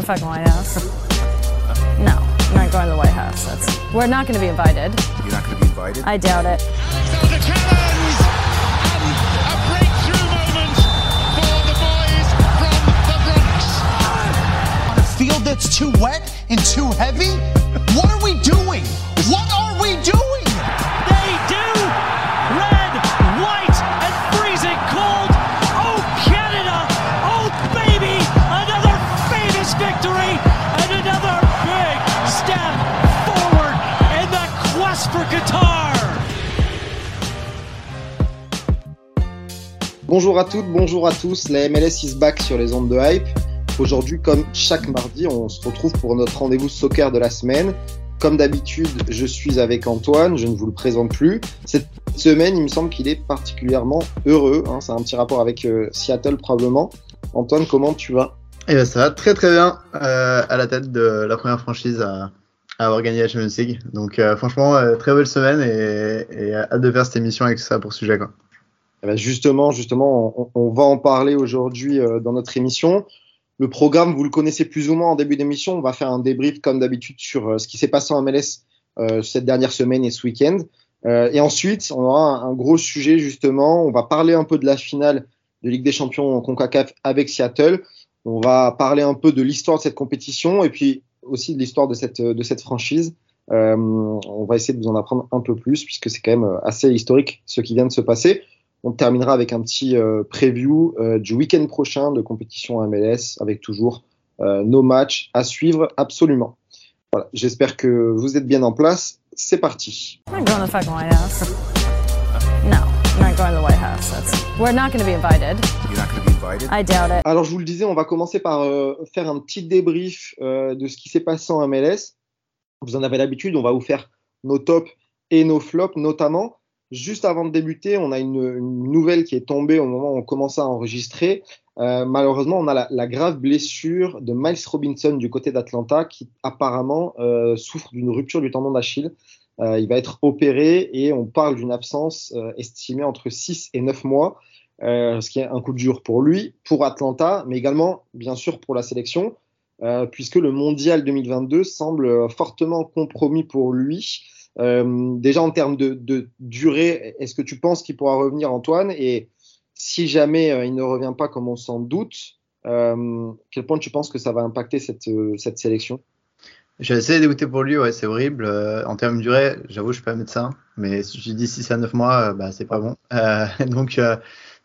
the fucking White House. No, I'm not going to the White House. That's, we're not going to be invited. You're not going to be invited? I doubt it. So the challenge and um, a breakthrough moment for the boys from the Bronx. on a field that's too wet and too heavy? What are we doing? What are we doing? Bonjour à toutes, bonjour à tous, la MLS is back sur les ondes de hype. Aujourd'hui, comme chaque mardi, on se retrouve pour notre rendez-vous soccer de la semaine. Comme d'habitude, je suis avec Antoine, je ne vous le présente plus. Cette semaine, il me semble qu'il est particulièrement heureux, hein, un petit rapport avec euh, Seattle probablement. Antoine, comment tu vas? Eh ben ça va très très bien euh, à la tête de la première franchise à, avoir gagné la Champions League. Donc euh, franchement, très belle semaine et, et hâte de faire cette émission avec ça pour ce sujet. Quoi. Eh ben, Justement, justement, on, va en parler aujourd'hui euh, dans notre émission. Le programme, vous le connaissez plus ou moins en début d'émission. On va faire un débrief comme d'habitude sur euh, ce qui s'est passé en MLS euh, cette dernière semaine et ce week-end. Et ensuite, on aura un, gros sujet justement. On va parler un peu de la finale de Ligue des Champions en CONCACAF avec Seattle. On va parler un peu de l'histoire de cette compétition et puis aussi de l'histoire de cette, de cette franchise. On va essayer de vous en apprendre un peu plus puisque c'est quand même assez historique ce qui vient de se passer. On terminera avec un petit euh, preview euh, du week-end prochain de compétition MLS avec toujours euh, nos matchs à suivre absolument. Voilà, j'espère que vous êtes bien en place. C'est parti. I'm not going to the fucking White House. No, I'm not going to the White House. That's, we're not going to be invited. You're not going to be invited? I doubt it. Alors je vous le disais, on va commencer par euh, faire un petit débrief euh, de ce qui s'est passé en MLS. Vous en avez l'habitude, on va vous faire nos tops et nos flops notamment. Juste avant de débuter, on a une, nouvelle qui est tombée au moment où on commence à enregistrer. Euh, malheureusement, on a la, grave blessure de Miles Robinson du côté d'Atlanta qui apparemment euh, souffre d'une rupture du tendon d'Achille. Euh, il va être opéré et on parle d'une absence estimée entre 6 et 9 mois, ce qui est un coup dur pour lui, pour Atlanta, mais également bien sûr pour la sélection, puisque le mondial 2022 semble fortement compromis pour lui. Euh, déjà en termes de, durée, est-ce que tu penses qu'il pourra revenir, Antoine? Et si jamais euh, il ne revient pas comme on s'en doute, euh, quel point tu penses que ça va impacter cette, cette sélection? Je suis assez dégoûté pour lui, ouais, c'est horrible. Euh, en termes de durée, j'avoue, je suis pas médecin, mais si je dis 6 à 9 mois, bah, c'est pas bon. donc ça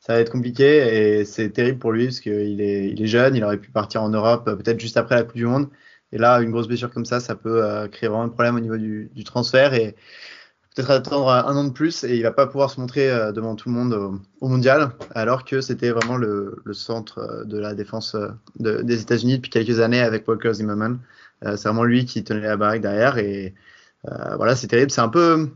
va être compliqué et c'est terrible pour lui parce qu'il est, il est jeune, il aurait pu partir en Europe peut-être juste après la Coupe du Monde. Et là, une grosse blessure comme ça, ça peut euh, créer vraiment un problème au niveau du, transfert et peut-être attendre un an de plus et il va pas pouvoir se montrer euh, devant tout le monde au, mondial, alors que c'était vraiment le, centre de la défense de, des États-Unis depuis quelques années avec Walker Zimmerman. Euh, c'est vraiment lui qui tenait la baraque derrière et euh, voilà, c'est terrible. C'est un peu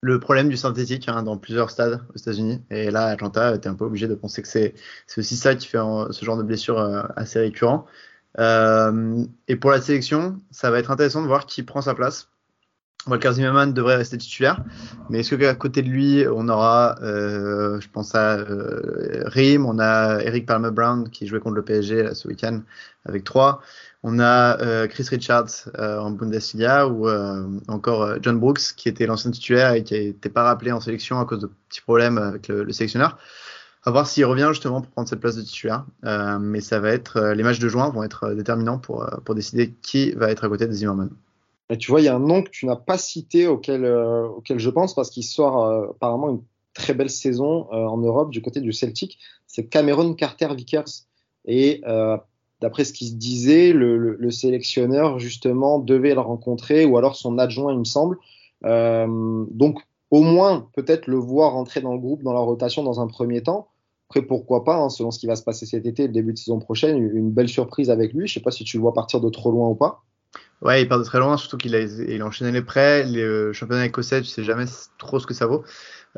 le problème du synthétique hein, dans plusieurs stades aux États-Unis. Et là, Atlanta, es un peu obligé de penser que c'est aussi ça qui fait ce genre de blessure assez récurrent. Euh, et pour la sélection, ça va être intéressant de voir qui prend sa place. Walker Zimmerman devrait rester titulaire, mais est-ce qu'à côté de lui, on aura, euh, je pense à euh, Rim, on a Eric Palmer Brown qui jouait contre le PSG ce week-end avec 3, on a euh, Chris Richards en Bundesliga ou encore John Brooks qui était l'ancien titulaire et qui n'était pas rappelé en sélection à cause de petits problèmes avec le sélectionneur à voir s'il revient justement pour prendre cette place de titulaire. Euh, mais ça va être euh, les matchs de juin vont être déterminants pour euh, pour décider qui va être à côté de Zimmerman. Tu vois, il y a un nom que tu n'as pas cité auquel euh, auquel je pense parce qu'il sort euh, apparemment une très belle saison euh, en Europe du côté du Celtic. C'est Cameron Carter Vickers et d'après ce qui se disait, le, le, sélectionneur justement devait le rencontrer ou alors son adjoint, il me semble. donc au moins peut-être le voir rentrer dans le groupe, dans la rotation dans un premier temps. Après, pourquoi pas, hein, selon ce qui va se passer cet été, le début de saison prochaine, une belle surprise avec lui. Je sais pas si tu le vois partir de trop loin ou pas. Ouais, il part de très loin, surtout qu'il a, enchaîné les prêts. Le championnat écossais, tu sais jamais trop ce que ça vaut.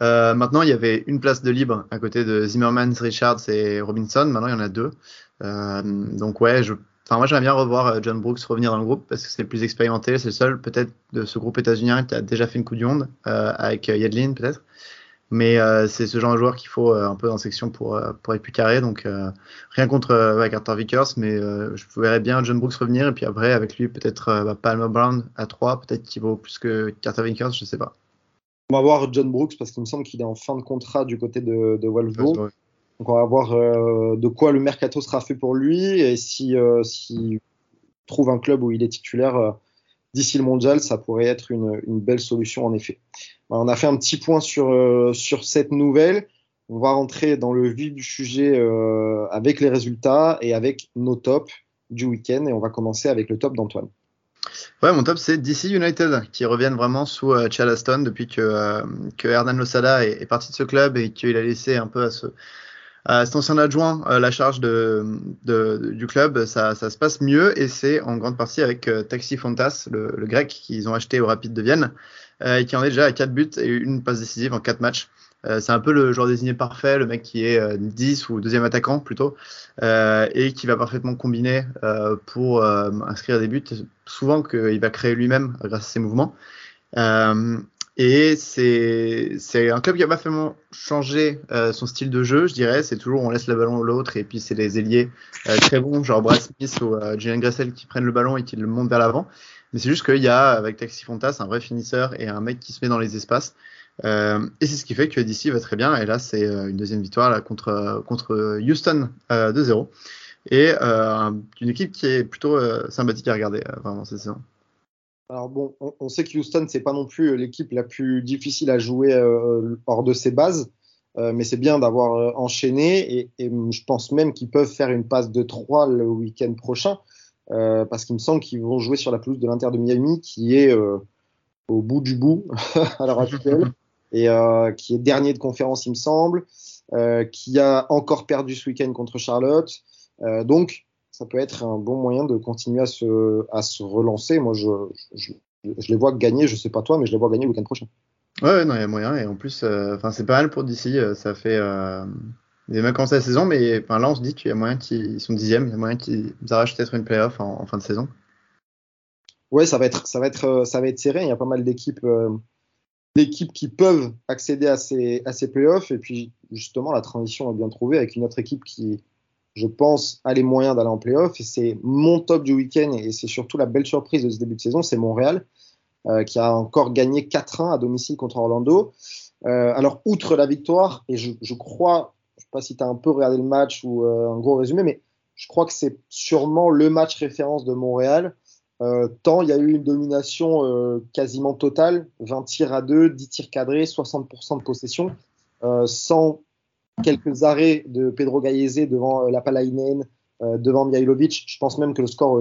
Euh, maintenant, il y avait une place de libre à côté de Zimmerman, Richards et Robinson. Maintenant, il y en a deux. Euh, donc ouais, moi j'aimerais bien revoir John Brooks revenir dans le groupe parce que c'est le plus expérimenté, c'est le seul peut-être de ce groupe états-unien qui a déjà fait une Coupe du Monde euh, avec Yedlin peut-être. Mais euh, c'est ce genre de joueur qu'il faut euh, un peu en section pour, euh, pour être plus carré. Donc rien contre ouais, Carter Vickers, mais je verrais bien John Brooks revenir. Et puis après, avec lui, peut-être bah, Palmer Brown à 3, peut-être qu'il vaut plus que Carter Vickers, je sais pas. On va voir John Brooks parce qu'il me semble qu'il est en fin de contrat du côté de, de Wolfsburg. Donc on va voir de quoi le mercato sera fait pour lui et si, si trouve un club où il est titulaire d'ici le mondial, ça pourrait être une, une belle solution en effet. On a fait un petit point sur, euh, sur cette nouvelle. On va rentrer dans le vif du sujet euh, avec les résultats et avec nos tops du week-end. Et on va commencer avec le top d'Antoine. Ouais, mon top c'est DC United qui reviennent vraiment sous euh, Charleston depuis que, euh, que Hernan Losada est, parti de ce club et qu'il a laissé un peu à ce, cet ancien adjoint la charge de, du club, ça, ça, se passe mieux et c'est en grande partie avec Taxi Fontas, le, le grec qu'ils ont acheté au Rapide de Vienne et qui en est déjà à 4 buts et une passe décisive en 4 matchs. c'est un peu le joueur désigné parfait, le mec qui est 10 ou deuxième attaquant plutôt, et qui va parfaitement combiner pour inscrire des buts, souvent qu'il va créer lui-même grâce à ses mouvements. Et c'est un club qui a pas vraiment changé euh, son style de jeu, je dirais. C'est toujours on laisse le ballon à l'autre et puis c'est les ailiers euh, très bons, genre Brad Smith ou euh, Julian Gressel qui prennent le ballon et qui le montent vers l'avant. Mais c'est juste qu'il y a avec Taxi Fontas un vrai finisseur et un mec qui se met dans les espaces. Euh, et c'est ce qui fait que DC va très bien. Et là, c'est une deuxième victoire contre, contre Houston 2-0. Et une équipe qui est plutôt sympathique à regarder vraiment cette saison. Alors bon, on, sait que Houston, c'est pas non plus euh, l'équipe la plus difficile à jouer euh, hors de ses bases, euh, mais c'est bien d'avoir enchaîné et, et, je pense même qu'ils peuvent faire une passe de 3 le week-end prochain, parce qu'il me semble qu'ils vont jouer sur la pelouse de l'Inter de Miami, qui est au bout du bout à l'heure actuelle, et qui est dernier de conférence, il me semble, qui a encore perdu ce week-end contre Charlotte. donc, ça peut être un bon moyen de continuer à se, à se relancer. Moi, je, je, je les vois gagner, je sais pas toi, mais je les vois gagner le week-end prochain. Ouais, non, il y a moyen. Et en plus, euh, c'est pas mal pour d'ici. Euh, ça fait. Euh, ont même commencé la saison, mais là, on se dit qu'il y a moyen qu'ils sont dixièmes. Il y a moyen qu'ils arrachent peut-être une playoff en, en, fin de saison. Ouais, ça va être, ça va être, ça va être serré. Il y a pas mal d'équipes, d'équipes qui peuvent accéder à ces, à ces playoffs. Et puis, justement, la transition est bien trouvée avec une autre équipe qui, je pense, a les moyens d'aller en playoff. Et c'est mon top du week-end et c'est surtout la belle surprise de ce début de saison, c'est Montréal, euh, qui a encore gagné 4-1 à domicile contre Orlando. Euh, alors, outre la victoire, et je, crois, je ne sais pas si tu as un peu regardé le match ou euh, un gros résumé, mais je crois que c'est sûrement le match référence de Montréal. Tant il y a eu une domination quasiment totale, 20 tirs à 2, 10 tirs cadrés, 60% de possession, sans quelques arrêts de Pedro Gallese devant euh, la Palainen, euh, devant Mihailovic. Je pense même que le score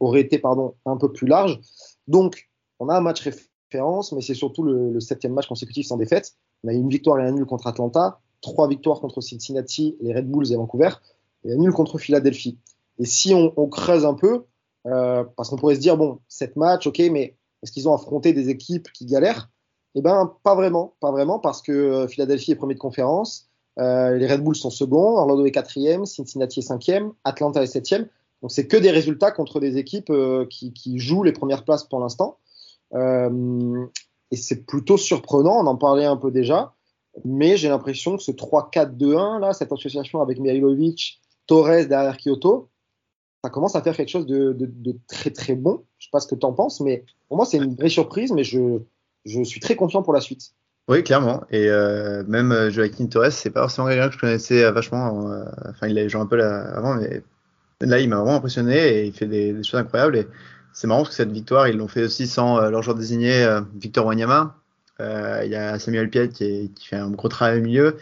aurait été, un peu plus large. Donc, on a un match référence, mais c'est surtout le, septième match consécutif sans défaite. On a une victoire et un nul contre Atlanta, trois victoires contre Cincinnati, les Red Bulls et Vancouver, et un nul contre Philadelphie. Et si on, creuse un peu, euh, parce qu'on pourrait se dire, bon, sept matchs, ok, mais est-ce qu'ils ont affronté des équipes qui galèrent? Eh ben, pas vraiment, pas vraiment, parce que Philadelphie est premier de conférence, euh, les Red Bulls sont second, Orlando est quatrième, Cincinnati est cinquième, Atlanta est septième. Donc c'est que des résultats contre des équipes euh, qui, jouent les premières places pour l'instant. Euh, et c'est plutôt surprenant, on en parlait un peu déjà, mais j'ai l'impression que ce 3-4-2-1, là, cette association avec Mihailovic, Torres derrière Kyoto, ça commence à faire quelque chose de, très très bon. Je sais pas ce que tu en penses, mais pour moi c'est une vraie surprise, mais je suis très confiant pour la suite. Oui, clairement. Et euh, même euh, Joaquin Torres, c'est pas forcément quelqu'un que je connaissais euh, vachement. Euh, enfin, il a joué un peu là, avant, mais là, il m'a vraiment impressionné et il fait des, choses incroyables. Et c'est marrant parce que cette victoire, ils l'ont fait aussi sans leur joueur désigné, Victor Wanyama. il y a Samuel Piet qui, qui, fait un gros travail au milieu.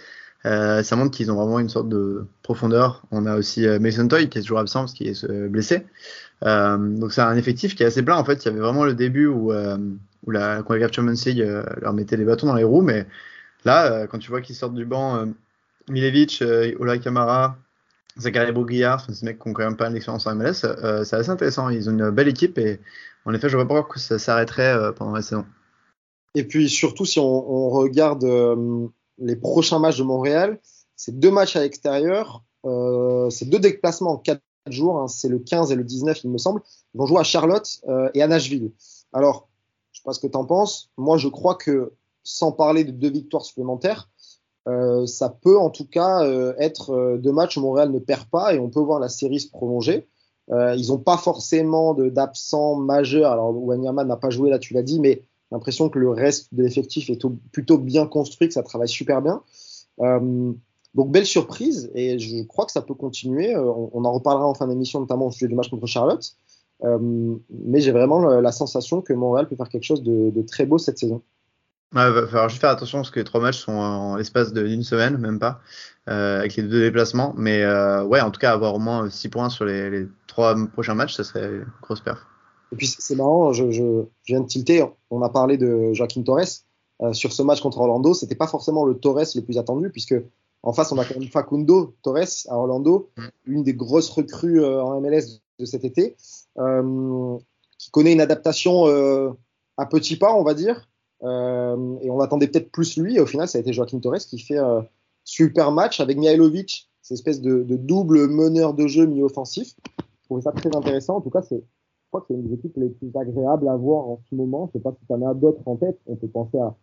ça montre qu'ils ont vraiment une sorte de profondeur. On a aussi Mason Toy qui est toujours absent parce qu'il est blessé. donc c'est un effectif qui est assez plein. En fait, il y avait vraiment le début où où la chorégraphe Champions euh, leur mettait des bâtons dans les roues. Mais là, euh, quand tu vois qu'ils sortent du banc, euh, Milevic, Ola Kamara, Zachary Bouguillard, c'est des mecs qui ont quand même pas d'expérience en MLS, c'est assez intéressant. Ils ont une belle équipe et en effet, je vois pas que ça s'arrêterait pendant la saison. Et puis surtout, si on, regarde les prochains matchs de Montréal, c'est deux matchs à l'extérieur, euh, c'est deux déplacements en quatre jours, hein, c'est le 15 et le 19, il me semble. Ils vont jouer à Charlotte euh, et à Nashville. Alors, je sais pas ce que tu en penses. Moi, je crois que sans parler de deux victoires supplémentaires, euh, ça peut en tout cas euh, être euh, deux matchs où Montréal ne perd pas et on peut voir la série se prolonger. Ils n'ont pas forcément d'absents majeurs. Alors, Wanyama n'a pas joué là, tu l'as dit, mais j'ai l'impression que le reste de l'effectif est plutôt bien construit, que ça travaille super bien. Donc, belle surprise et je crois que ça peut continuer. On, on en reparlera en fin d'émission, notamment au sujet du match contre Charlotte. Euh, mais j'ai vraiment la, sensation que Montréal peut faire quelque chose de, de très beau cette saison. Ouais, va falloir juste faire attention parce que les trois matchs sont en l'espace d'une semaine, même pas, euh, avec les deux déplacements. Mais euh, ouais, en tout cas, avoir au moins 6 points sur les, les trois prochains matchs, ça serait une grosse perf. Et puis c'est marrant, je, je, je viens de tilter. On a parlé de Joaquin Torres euh, sur ce match contre Orlando. C'était pas forcément le Torres le plus attendu, puisque en face on a quand même Facundo Torres à Orlando, Mm. une des grosses recrues en MLS de cet été, euh, qui connaît une adaptation euh, à petits pas, on va dire. Euh, et on attendait peut-être plus lui. Et au final, ça a été Joaquin Torres qui fait euh, super match avec Mihailovic, cette espèce de, de double meneur de jeu mi-offensif. Je trouvais ça très intéressant. En tout cas, c'est je crois que c'est une des équipes les plus agréables à voir en ce moment. Je sais pas si tu en as d'autres en tête. On peut penser à,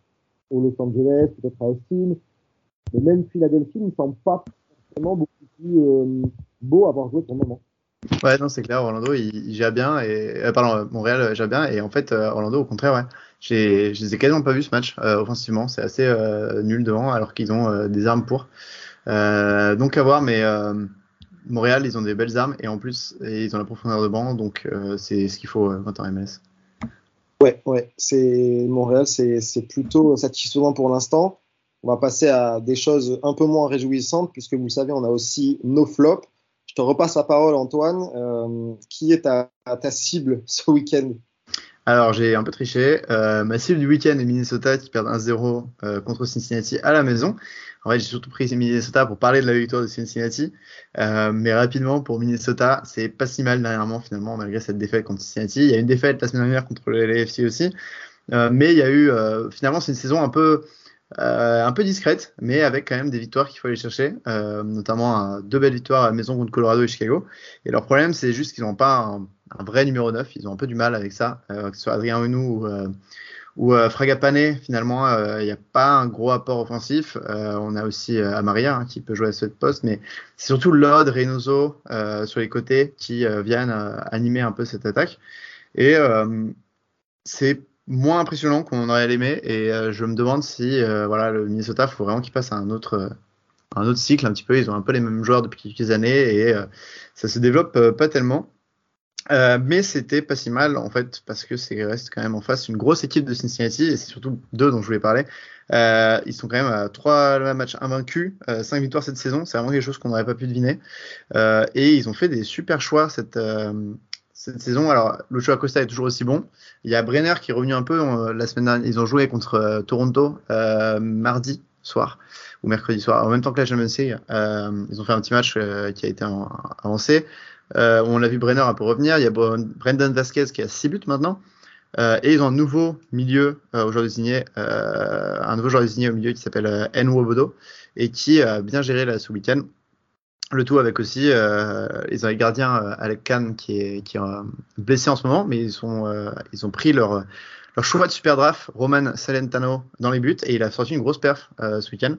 au Los Angeles, peut-être à Austin. Mais même Philadelphie ne semble pas forcément beaucoup plus euh, beau à avoir joué pour le moment. Ouais, non, c'est clair. Orlando, il, il gère bien et euh, pardon, euh, Montréal euh, gère bien et en fait, Orlando, au contraire, ouais. J'ai, je les ai quasiment pas vus ce match offensivement. C'est assez nul devant alors qu'ils ont des armes pour. Donc à voir, mais Montréal, ils ont des belles armes et en plus, ils ont la profondeur de banc, donc c'est ce qu'il faut quand en MLS. Ouais, ouais. C'est Montréal, c'est plutôt satisfaisant pour l'instant. On va passer à des choses un peu moins réjouissantes puisque vous le savez, on a aussi nos flops. Je te repasse la parole, Antoine. Euh, qui est ta, cible ce week-end? Alors, j'ai un peu triché. Euh, ma cible du week-end est Minnesota qui perd 1-0 euh, contre Cincinnati à la maison. En fait, j'ai surtout pris Minnesota pour parler de la victoire de Cincinnati. Mais rapidement, pour Minnesota, c'est pas si mal dernièrement, finalement, malgré cette défaite contre Cincinnati. Il y a une défaite la semaine dernière contre LAFC aussi. Mais il y a eu, finalement, c'est une saison un peu, euh, un peu discrète, mais avec quand même des victoires qu'il faut aller chercher, euh, notamment deux belles victoires à maison contre Colorado et Chicago. Et leur problème, c'est juste qu'ils n'ont pas un, vrai numéro 9. Ils ont un peu du mal avec ça, euh, que ce soit Adrien Hunou ou, ou Fragapane. Finalement, il n'y a pas un gros apport offensif. On a aussi Amaria hein, qui peut jouer à ce poste, mais c'est surtout Lod, Reynoso sur les côtés qui viennent animer un peu cette attaque. Et c'est moins impressionnant qu'on aurait aimé. Et euh, je me demande si euh, voilà, le Minnesota, il faut vraiment qu'il passe à un autre, euh, un autre cycle un petit peu. Ils ont un peu les mêmes joueurs depuis quelques années et ça se développe pas tellement. Mais c'était pas si mal en fait parce que c'est reste quand même en face une grosse équipe de Cincinnati et c'est surtout deux dont je voulais parler. Ils sont quand même à trois matchs invaincus, cinq victoires cette saison. C'est vraiment quelque chose qu'on n'aurait pas pu deviner. Et ils ont fait des super choix cette cette saison. Alors le choix Costa est toujours aussi bon. Il y a Brenner qui est revenu un peu euh, la semaine dernière. Ils ont joué contre euh, Toronto euh, mardi soir ou mercredi soir en même temps que la Champions League. Euh, ils ont fait un petit match euh, qui a été avancé. On l'a vu Brenner un peu revenir. Il y a Bren- Brendan Vasquez qui a 6 buts maintenant. Et ils ont un nouveau milieu au joueur désigné, un nouveau joueur désigné au milieu qui s'appelle Nwobodo et qui a bien géré là ce week-end. Le tout avec aussi, euh, les gardiens euh, Alec Khan qui est, euh, blessé en ce moment, mais ils, ils ont pris leur, leur choix de super draft, Roman Salentano, dans les buts, et il a sorti une grosse perf euh, ce week-end.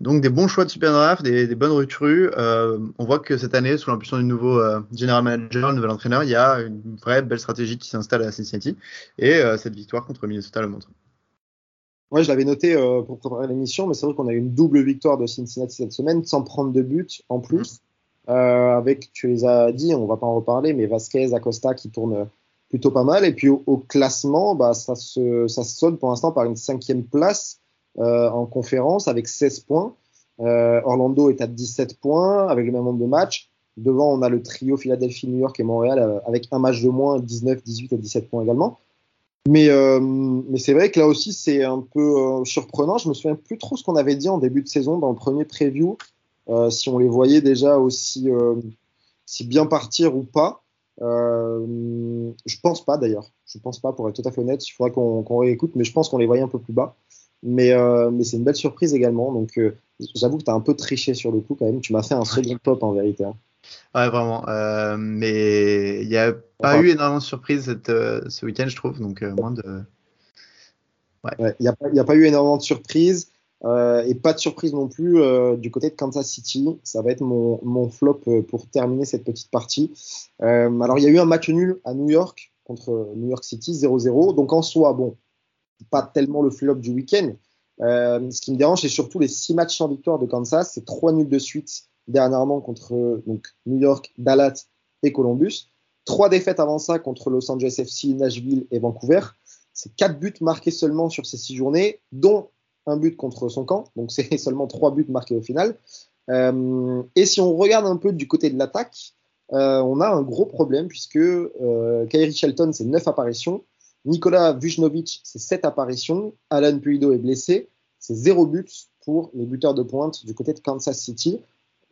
Donc des bons choix de super draft, des, des bonnes recrues. On voit que cette année, sous l'impulsion du nouveau euh, general manager, nouvel entraîneur, il y a une vraie belle stratégie qui s'installe à Cincinnati, et cette victoire contre Minnesota le montre. Ouais, je l'avais noté euh, pour préparer l'émission, mais c'est vrai qu'on a eu une double victoire de Cincinnati cette semaine, sans prendre de but en plus. Euh, avec, tu les as dit, on va pas en reparler, mais Vasquez, Acosta qui tourne plutôt pas mal. Et puis au, classement, bah, ça, se, ça se sonne pour l'instant par une cinquième place euh, en conférence avec 16 points. Euh, Orlando est à 17 points avec le même nombre de matchs. Devant, on a le trio Philadelphie, New York et Montréal euh, avec un match de moins, 19, 18 et 17 points également. Mais, euh, mais c'est vrai que là aussi, c'est un peu euh, surprenant. Je me souviens plus trop ce qu'on avait dit en début de saison dans le premier preview, euh, si on les voyait déjà aussi euh, si bien partir ou pas. Euh, je pense pas d'ailleurs. Je pense pas, pour être tout à fait honnête. Il faudrait qu'on réécoute, mais je pense qu'on les voyait un peu plus bas. Mais, euh, mais c'est une belle surprise également. Donc euh, j'avoue que tu as un peu triché sur le coup quand même. Tu m'as fait un second top en vérité. hein. Ouais, vraiment. Euh, mais il n'y a pas eu énormément de surprises cette, euh, ce week-end, je trouve, donc euh, moins de. Ouais, Il n'y a, a pas eu énormément de surprises. Euh, et pas de surprise non plus euh, du côté de Kansas City. Ça va être mon, mon flop euh, pour terminer cette petite partie. Euh, alors, il y a eu un match nul à New York contre New York City, 0-0. Donc, en soi, bon, pas tellement le flop du week-end. Euh, ce qui me dérange, c'est surtout les six matchs sans victoire de Kansas. C'est trois nuls de suite dernièrement contre New York, Dallas et Columbus. Trois défaites avant ça contre Los Angeles FC, Nashville et Vancouver. C'est quatre buts marqués seulement sur ces six journées, dont un but contre son camp. Donc c'est seulement trois buts marqués au final. Euh, et si on regarde un peu du côté de l'attaque, euh, on a un gros problème puisque euh, Kyrie Shelton, c'est neuf apparitions. Nicolas Vujnovic, c'est sept apparitions. Alan Puido est blessé. C'est zéro but pour les buteurs de pointe du côté de Kansas City.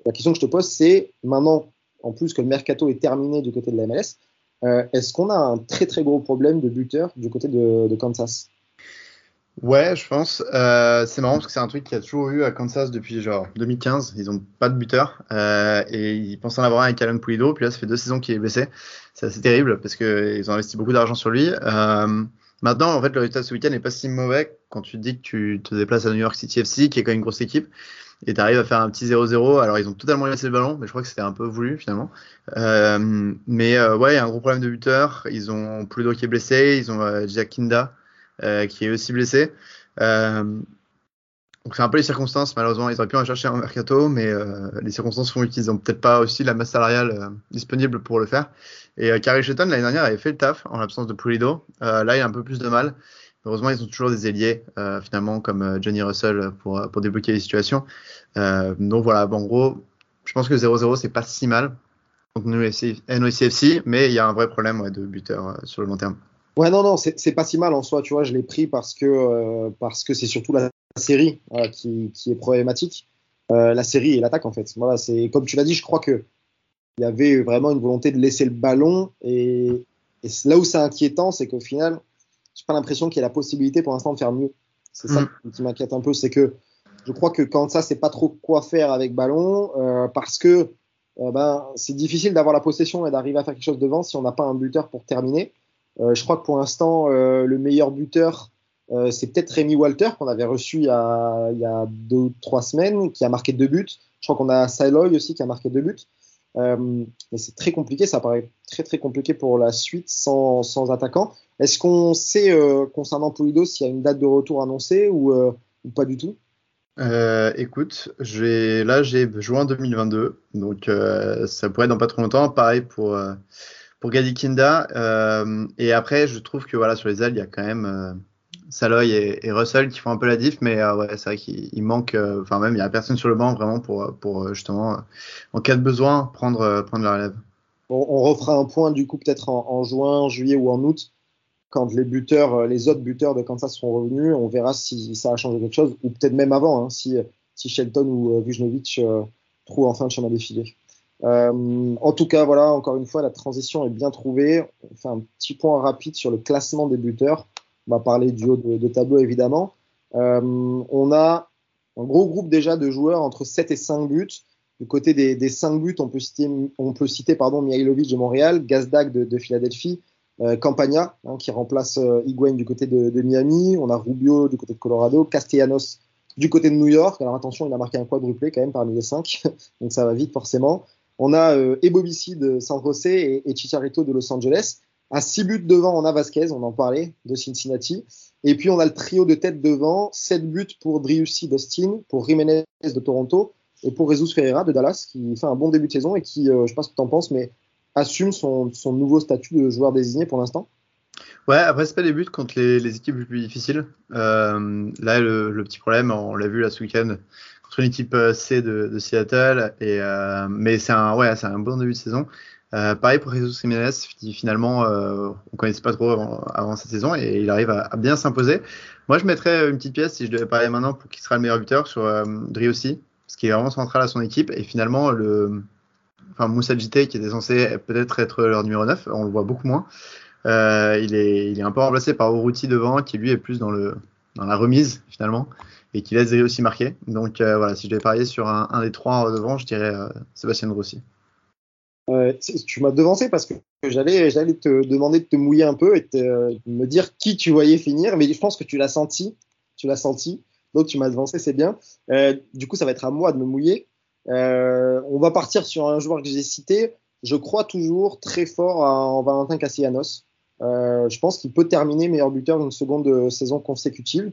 La question que je te pose, c'est maintenant, en plus que le mercato est terminé du côté de la MLS, euh, est-ce qu'on a un très très gros problème de buteurs du côté de, Kansas? Ouais, je pense. Euh, c'est marrant parce que c'est un truc qu'il y a toujours eu à Kansas depuis genre 2015. Ils ont pas de buteur euh, et ils pensent en avoir un avec Alan Pulido. Puis là, ça fait deux saisons qu'il est blessé. C'est assez terrible parce que ils ont investi beaucoup d'argent sur lui. Maintenant, en fait, le résultat de ce week-end n'est pas si mauvais quand tu dis que tu te déplaces à New York City FC, qui est quand même une grosse équipe, et tu arrives à faire un petit 0-0. Alors, ils ont totalement laissé le ballon, mais je crois que c'était un peu voulu finalement. Euh, mais euh, ouais, il y a un gros problème de buteur. Ils ont Pulido qui est blessé, ils ont euh, Jack Kinda euh, qui est aussi blessé. Euh, donc c'est un peu les circonstances, malheureusement, ils auraient pu en chercher un mercato, mais euh, les circonstances font qu'ils n'ont peut-être pas aussi la masse salariale disponible pour le faire. Et Carrie Shelton, l'année dernière, avait fait le taf en l'absence de Pulido. Là, il a un peu plus de mal. Heureusement, ils ont toujours des ailiers, euh, finalement, comme euh, Johnny Russell pour, pour débloquer les situations. Euh, donc voilà, bon, en gros, je pense que 0-0, c'est pas si mal contre NOCFC, mais il y a un vrai problème de buteur euh, sur le long terme. Ouais, non, non, c'est pas si mal en soi, tu vois, je l'ai pris parce que euh, parce c'est surtout la série qui, qui, est problématique. Euh, la série et l'attaque, en fait. Voilà, comme tu l'as dit, je crois que il y avait vraiment une volonté de laisser le ballon et là où c'est inquiétant, c'est qu'au final, j'ai pas l'impression qu'il y a la possibilité pour l'instant de faire mieux. C'est ça Mm. qui m'inquiète un peu, c'est que je crois que quand ça, c'est pas trop quoi faire avec ballon euh, parce que euh, ben, c'est difficile d'avoir la possession et d'arriver à faire quelque chose devant si on n'a pas un buteur pour terminer. Euh, je crois que pour l'instant, le meilleur buteur, c'est peut-être Rémi Walter qu'on avait reçu il y, a, il y a deux ou trois semaines, qui a marqué deux buts. Je crois qu'on a Sailoy aussi qui a marqué deux buts. Euh, mais c'est très compliqué, ça paraît très très compliqué pour la suite sans, sans attaquant. Est-ce qu'on sait euh, concernant Polido s'il y a une date de retour annoncée ou, euh, ou pas du tout? Euh, écoute, là j'ai juin 2022, donc ça pourrait être dans pas trop longtemps. Pareil pour pour Gadi Kinda. Euh, et après, je trouve que voilà sur les ailes, il y a quand même Saloy et, Russell qui font un peu la diff, mais euh, ouais, c'est vrai qu'il il manque. euh, Enfin même, il y a personne sur le banc vraiment pour euh, justement en cas de besoin prendre prendre la relève. on, refera un point du coup peut-être en, juin, juillet ou en août quand les buteurs, les autres buteurs de Kansas seront revenus, on verra si ça a changé quelque chose, ou peut-être même avant, hein, si, si Shelton ou Vujnovic trouvent enfin le chemin défilé. Euh, en tout cas, voilà, encore une fois, la transition est bien trouvée. On fait un petit point rapide sur le classement des buteurs. On va parler du haut de, tableau, évidemment. Euh, on a un gros groupe déjà de joueurs entre 7 et 5 buts. Du côté des, des 5 buts, on peut citer, on pardon, Mihailovic de Montréal, Gazdag de, de Philadelphie, euh, Campagna, hein, qui remplace euh, du côté de, de, Miami. On a Rubio du côté de Colorado, Castellanos du côté de New York. Alors attention, il a marqué un quadruplé quand même parmi les 5, donc ça va vite forcément. On a euh, Ebobici de San José et, et Chicharito de Los Angeles. À 6 buts devant, on a on en parlait, de Cincinnati. Et puis on a le trio de tête devant, 7 buts pour Driussi d'Austin, pour Jiménez de Toronto et pour Jesus Ferreira de Dallas, qui fait un bon début de saison et qui, euh, je sais pas ce que tu en penses, mais assume son, nouveau statut de joueur désigné pour l'instant. Ouais, après, c'est pas des buts contre les, équipes les plus difficiles. Euh, là, le, petit problème, on l'a vu là ce week-end contre une équipe C de, Seattle. Et, euh, mais c'est un bon début de saison. Euh, pareil pour Jesus Jiménez, qui finalement, euh, on connaissait pas trop avant, cette saison et il arrive à, bien s'imposer. Moi, je mettrais une petite pièce si je devais parler maintenant pour qui sera le meilleur buteur sur euh, Driussi, ce qui est vraiment central à son équipe. Et finalement, le, enfin, Moussa Djité, qui était censé peut-être être leur numéro 9, on le voit beaucoup moins. Euh, il, est, il est un peu remplacé par Oruti devant, qui lui est plus dans, le, dans la remise finalement, et qui laisse aussi marquer. Donc euh, voilà, si je devais parier sur un, des trois devant, je dirais euh, Sébastien Rossi. Euh, tu m'as devancé parce que j'allais, j'allais te demander de te mouiller un peu et de me dire qui tu voyais finir, mais je pense que tu l'as senti, tu l'as senti. Donc tu m'as avancé, c'est bien. Euh, du coup, ça va être à moi de me mouiller. Euh, on va partir sur un joueur que j'ai cité. Je crois toujours très fort en Valentin Castellanos. Euh, je pense qu'il peut terminer meilleur buteur d'une seconde saison consécutive.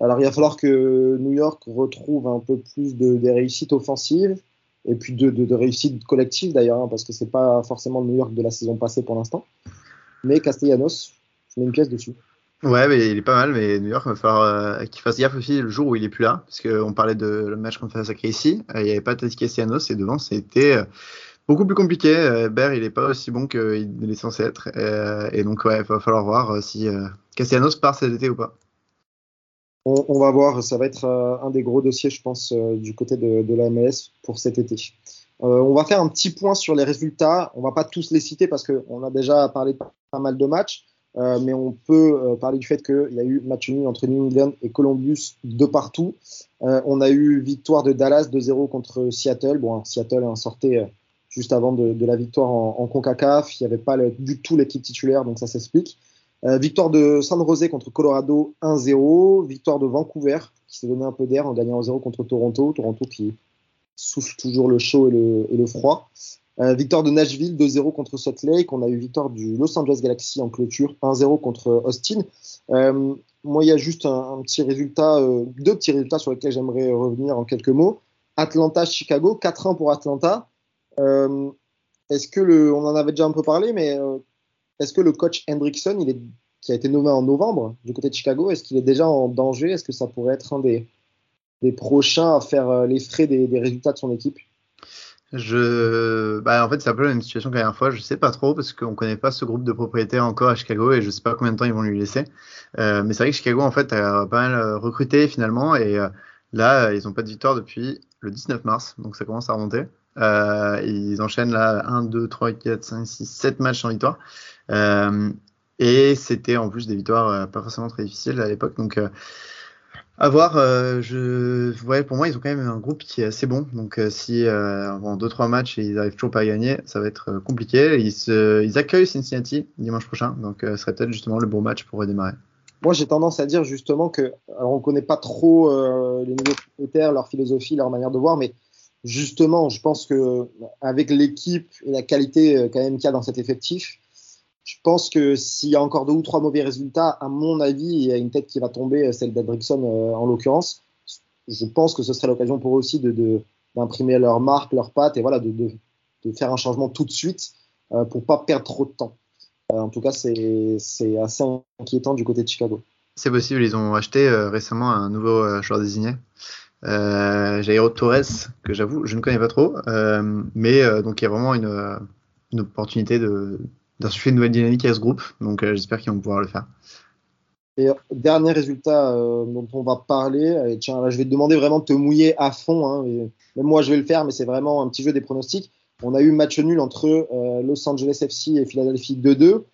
Alors il va falloir que New York retrouve un peu plus de, des réussites offensives et puis de, réussites collectives d'ailleurs, hein, parce que c'est pas forcément le New York de la saison passée pour l'instant. Mais Castellanos, je mets une pièce dessus. Ouais, mais il est pas mal, mais New York, il va falloir euh, qu'il fasse gaffe aussi le jour où il est plus là, parce qu'on parlait de le match contre face à euh, il n'y avait pas Tati Castellanos, et devant, c'était euh, beaucoup plus compliqué. Euh, il est pas aussi bon qu'il est censé être, et donc ouais, il va falloir voir si Castellanos part cet été ou pas. On, on, va voir, ça va être un des gros dossiers, je pense, du côté de, de la MLS pour cet été. on va faire un petit point sur les résultats. On va pas tous les citer parce qu'on a déjà parlé de pas mal de matchs. Euh, mais on peut euh, parler du fait qu'il y a eu match nul entre New England et Columbus de partout. Euh, on a eu victoire de Dallas 2-0 contre Seattle. Bon, Seattle en sortait juste avant de, de la victoire en, en, CONCACAF. Il n'y avait pas le, du tout l'équipe titulaire, donc ça s'explique. Victoire de San Jose contre Colorado 1-0. Victoire de Vancouver qui s'est donné un peu d'air en gagnant 1-0 contre Toronto. Toronto qui souffle toujours le chaud et le, froid. Euh, victoire de Nashville 2-0 contre Salt Lake. On a eu victoire du Los Angeles Galaxy en clôture 1-0 contre Austin. Euh, moi, il y a juste un, petit résultat, euh, deux petits résultats sur lesquels j'aimerais revenir en quelques mots. Atlanta-Chicago, 4-1 pour Atlanta. Euh, est-ce que le, on en avait déjà un peu parlé, mais euh, est-ce que le coach Hendrickson, qui a été nommé en novembre du côté de Chicago, est-ce qu'il est déjà en danger? Est-ce que ça pourrait être un des, prochains à faire les frais des, résultats de son équipe? Bah, en fait, c'est un peu la même situation que la dernière fois. Je sais pas trop parce qu'on connaît pas ce groupe de propriétaires encore à Chicago et je sais pas combien de temps ils vont lui laisser. Euh, mais c'est vrai que Chicago, en fait, a pas mal euh, recruté finalement et euh, là, ils ont pas de victoire depuis le 19 mars, donc ça commence à remonter. Euh, ils enchaînent là 1, 2, 3, 4, 5, 6, 7 matchs sans victoire. Euh, et c'était en plus des victoires pas forcément très difficiles à l'époque. Donc, à voir, euh, je, pour moi, ils ont quand même un groupe qui est assez bon. Donc, euh, si euh, en 2-3 matchs, ils arrivent toujours pas à gagner, ça va être euh, compliqué. Ils, accueillent Cincinnati dimanche prochain. Donc, euh, ce serait peut-être justement le bon match pour redémarrer. Moi, j'ai tendance à dire justement que, alors on connaît pas trop euh, les nouveaux propriétaires, leur philosophie, leur manière de voir, mais justement, je pense que avec l'équipe et la qualité quand même qu'il y a dans cet effectif, je pense que s'il y a encore deux ou trois mauvais résultats, à mon avis, il y a une tête qui va tomber, celle d'Adrickson euh, en l'occurrence. Je pense que ce serait l'occasion pour eux aussi de, d'imprimer leur marque, leur patte et voilà, de, faire un changement tout de suite euh, pour pas perdre trop de temps. Euh, en tout cas, c'est, assez inquiétant du côté de Chicago. C'est possible, ils ont acheté euh, récemment un nouveau euh, joueur désigné. Euh, Jairo Torres, que j'avoue, je ne connais pas trop, mais donc il y a vraiment une opportunité de, d'insuffler une nouvelle dynamique à ce groupe. Donc euh, j'espère qu'ils vont pouvoir le faire. Et dernier résultat euh, dont on va parler, tiens, là, je vais te demander vraiment de te mouiller à fond. Hein, même moi, je vais le faire, mais c'est vraiment un petit jeu des pronostics. On a eu match nul entre euh, Los Angeles FC et Philadelphie 2-2.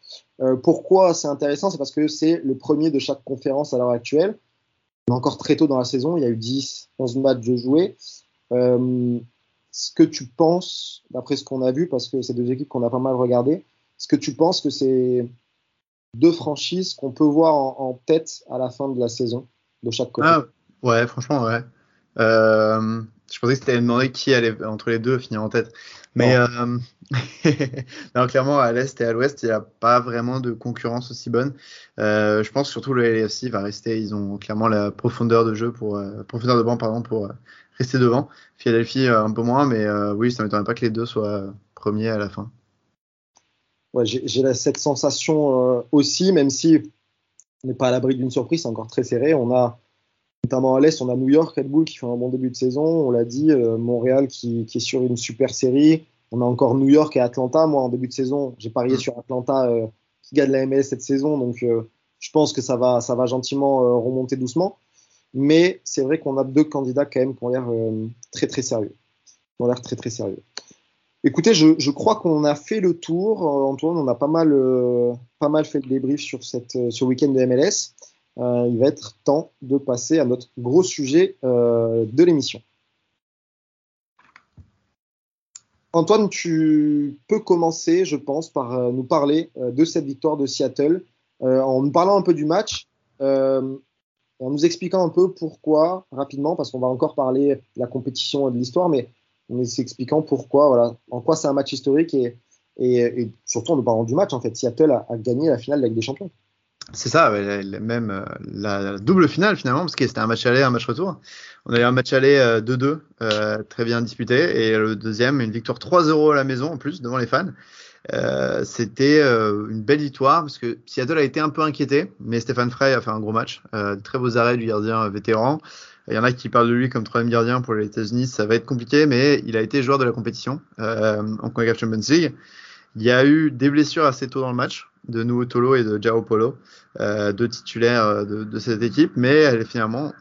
Euh, pourquoi c'est intéressant? C'est parce que c'est le premier de chaque conférence à l'heure actuelle. On est encore très tôt dans la saison, il y a eu 10, 11 matchs de jouer. Euh, ce que tu penses, d'après ce qu'on a vu, parce que c'est deux équipes qu'on a pas mal regardées, est-ce que tu penses que c'est deux franchises qu'on peut voir en, en, tête à la fin de la saison de chaque côté? Ah, Ouais, franchement, ouais. Euh, je pensais que c'était demander qui allait entre les deux finir en tête. Mais euh, non, clairement, à l'Est et à l'Ouest, il n'y a pas vraiment de concurrence aussi bonne. Euh, je pense surtout le LFC va rester. Ils ont clairement la profondeur de jeu pour profondeur de banc pardon pour rester devant. Philadelphie un peu moins, mais oui, ça ne m'étonnerait pas que les deux soient premiers à la fin j'ai cette sensation euh, aussi, même si on n'est pas à l'abri d'une surprise, c'est encore très serré. On a notamment à l'Est, on a New York, Red Bull qui fait un bon début de saison. On l'a dit, euh, Montréal qui, est sur une super série. On a encore New York et Atlanta. Moi, en début de saison, j'ai parié sur Atlanta euh, qui gagne la MLS cette saison. Donc, je pense que ça va, gentiment remonter doucement. Mais c'est vrai qu'on a deux candidats quand même qui ont l'air très très sérieux. Qui ont l'air très très sérieux. Écoutez, je, crois qu'on a fait le tour. Euh, Antoine, on a pas mal, euh, pas mal fait le débrief sur euh, ce week-end de MLS. Il va être temps de passer à notre gros sujet de l'émission. Antoine, tu peux commencer, je pense, par nous parler de cette victoire de Seattle en nous parlant un peu du match. en nous expliquant un peu pourquoi, rapidement, parce qu'on va encore parler de la compétition et de l'histoire, mais en nous expliquant pourquoi, voilà, en quoi c'est un match historique et, et, surtout en nous parlant du match, en fait, Seattle a, a gagné la finale de la des Champions. C'est ça, même euh, la double finale finalement, parce que c'était un match aller, un match retour. On a eu un match aller 2-2, euh, très bien disputé, et le deuxième, une victoire 3-0 à la maison en plus, devant les fans. Euh, c'était euh, une belle victoire parce que Seattle a été un peu inquiété, mais Stéphane Frey a fait un gros match. Euh, très beaux arrêts du gardien vétéran. Il y en a qui parlent de lui comme troisième gardien pour les États-Unis. Ça va être compliqué, mais il a été joueur de la compétition en CONCACAF Champions League. Il y a eu des blessures assez tôt dans le match de Nuo Tolo et de Jao Polo, deux titulaires de, de, cette équipe, mais elle, finalement,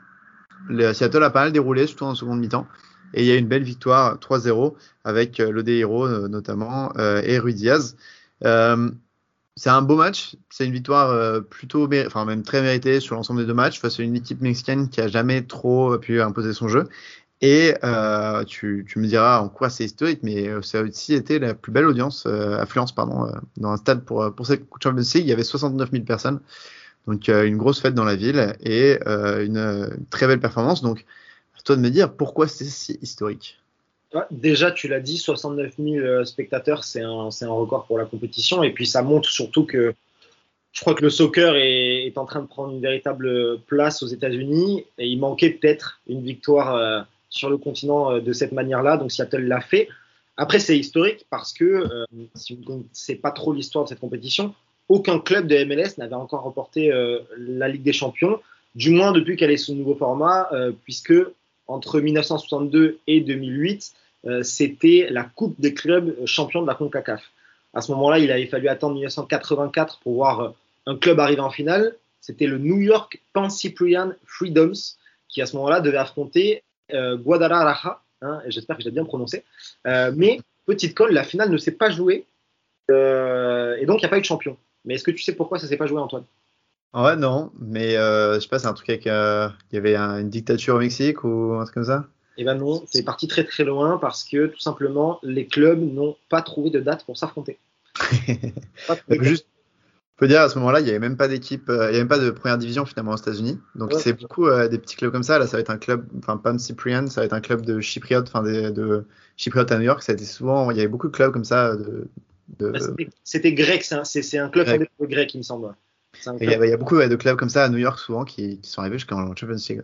le Seattle a pas mal déroulé, surtout en seconde mi-temps. Et il y a une belle victoire 3-0 avec euh, euh, notamment euh, et Rui Diaz. C'est un beau match. C'est une victoire plutôt, enfin même très méritée sur l'ensemble des deux matchs face à une équipe mexicaine qui a jamais trop pu imposer son jeu. Et euh, tu, tu, me diras en quoi c'est historique, mais ça a aussi la plus belle audience, euh, affluence pardon, euh, dans un stade pour pour cette Champions League. Il y avait 69 000 personnes, donc une grosse fête dans la ville et une, une, très belle performance. Donc toi de me dire pourquoi c'est si historique. Déjà, tu l'as dit, 69 000 euh, spectateurs, c'est un, record pour la compétition. Et puis, ça montre surtout que je crois que le soccer est, en train de prendre une véritable place aux États-Unis. Et il manquait peut-être une victoire euh, sur le continent euh, de cette manière-là. Donc, Seattle l'a fait. Après, c'est historique parce que, si vous ne connaissez pas trop l'histoire de cette compétition, aucun club de MLS n'avait encore remporté la Ligue des Champions, du moins depuis qu'elle est sous nouveau format, puisque entre 1962 et 2008, euh, c'était la Coupe des clubs champions de la CONCACAF. À ce moment-là, il avait fallu attendre 1984 pour voir euh, un club arriver en finale. C'était le New York Pan Cyprian Freedoms qui, à ce moment-là, devait affronter euh, Guadalajara. Hein, J'espère que j'ai bien prononcé. Euh, mais, petite colle, la finale ne s'est pas jouée. Euh, et donc, il n'y a pas eu de champion. Mais est-ce que tu sais pourquoi ça ne s'est pas joué, Antoine? Ouais, non, mais euh, je sais pas, c'est un truc avec. Euh, il y avait un, une dictature au Mexique ou un truc comme ça? Eh ben non, c'est parti très très loin parce que tout simplement, les clubs n'ont pas trouvé de date pour s'affronter. Juste, on peut dire à ce moment-là, il n'y avait même pas d'équipe, euh, il n'y avait même pas de première division finalement aux États-Unis. Donc ouais, c'est beaucoup euh, des petits clubs comme ça. Là, ça va être un club, enfin Pam Cyprian, ça va être un club de Chypriote, enfin de, Chypriote à New York. Ça a été souvent, il y avait beaucoup de clubs comme ça. De, de... Bah, C'était grec, c'est un, un, club grec. grec, il me semble. Il y, y, a beaucoup ouais, de clubs comme ça à New York souvent qui, qui sont arrivés jusqu'en Champions League.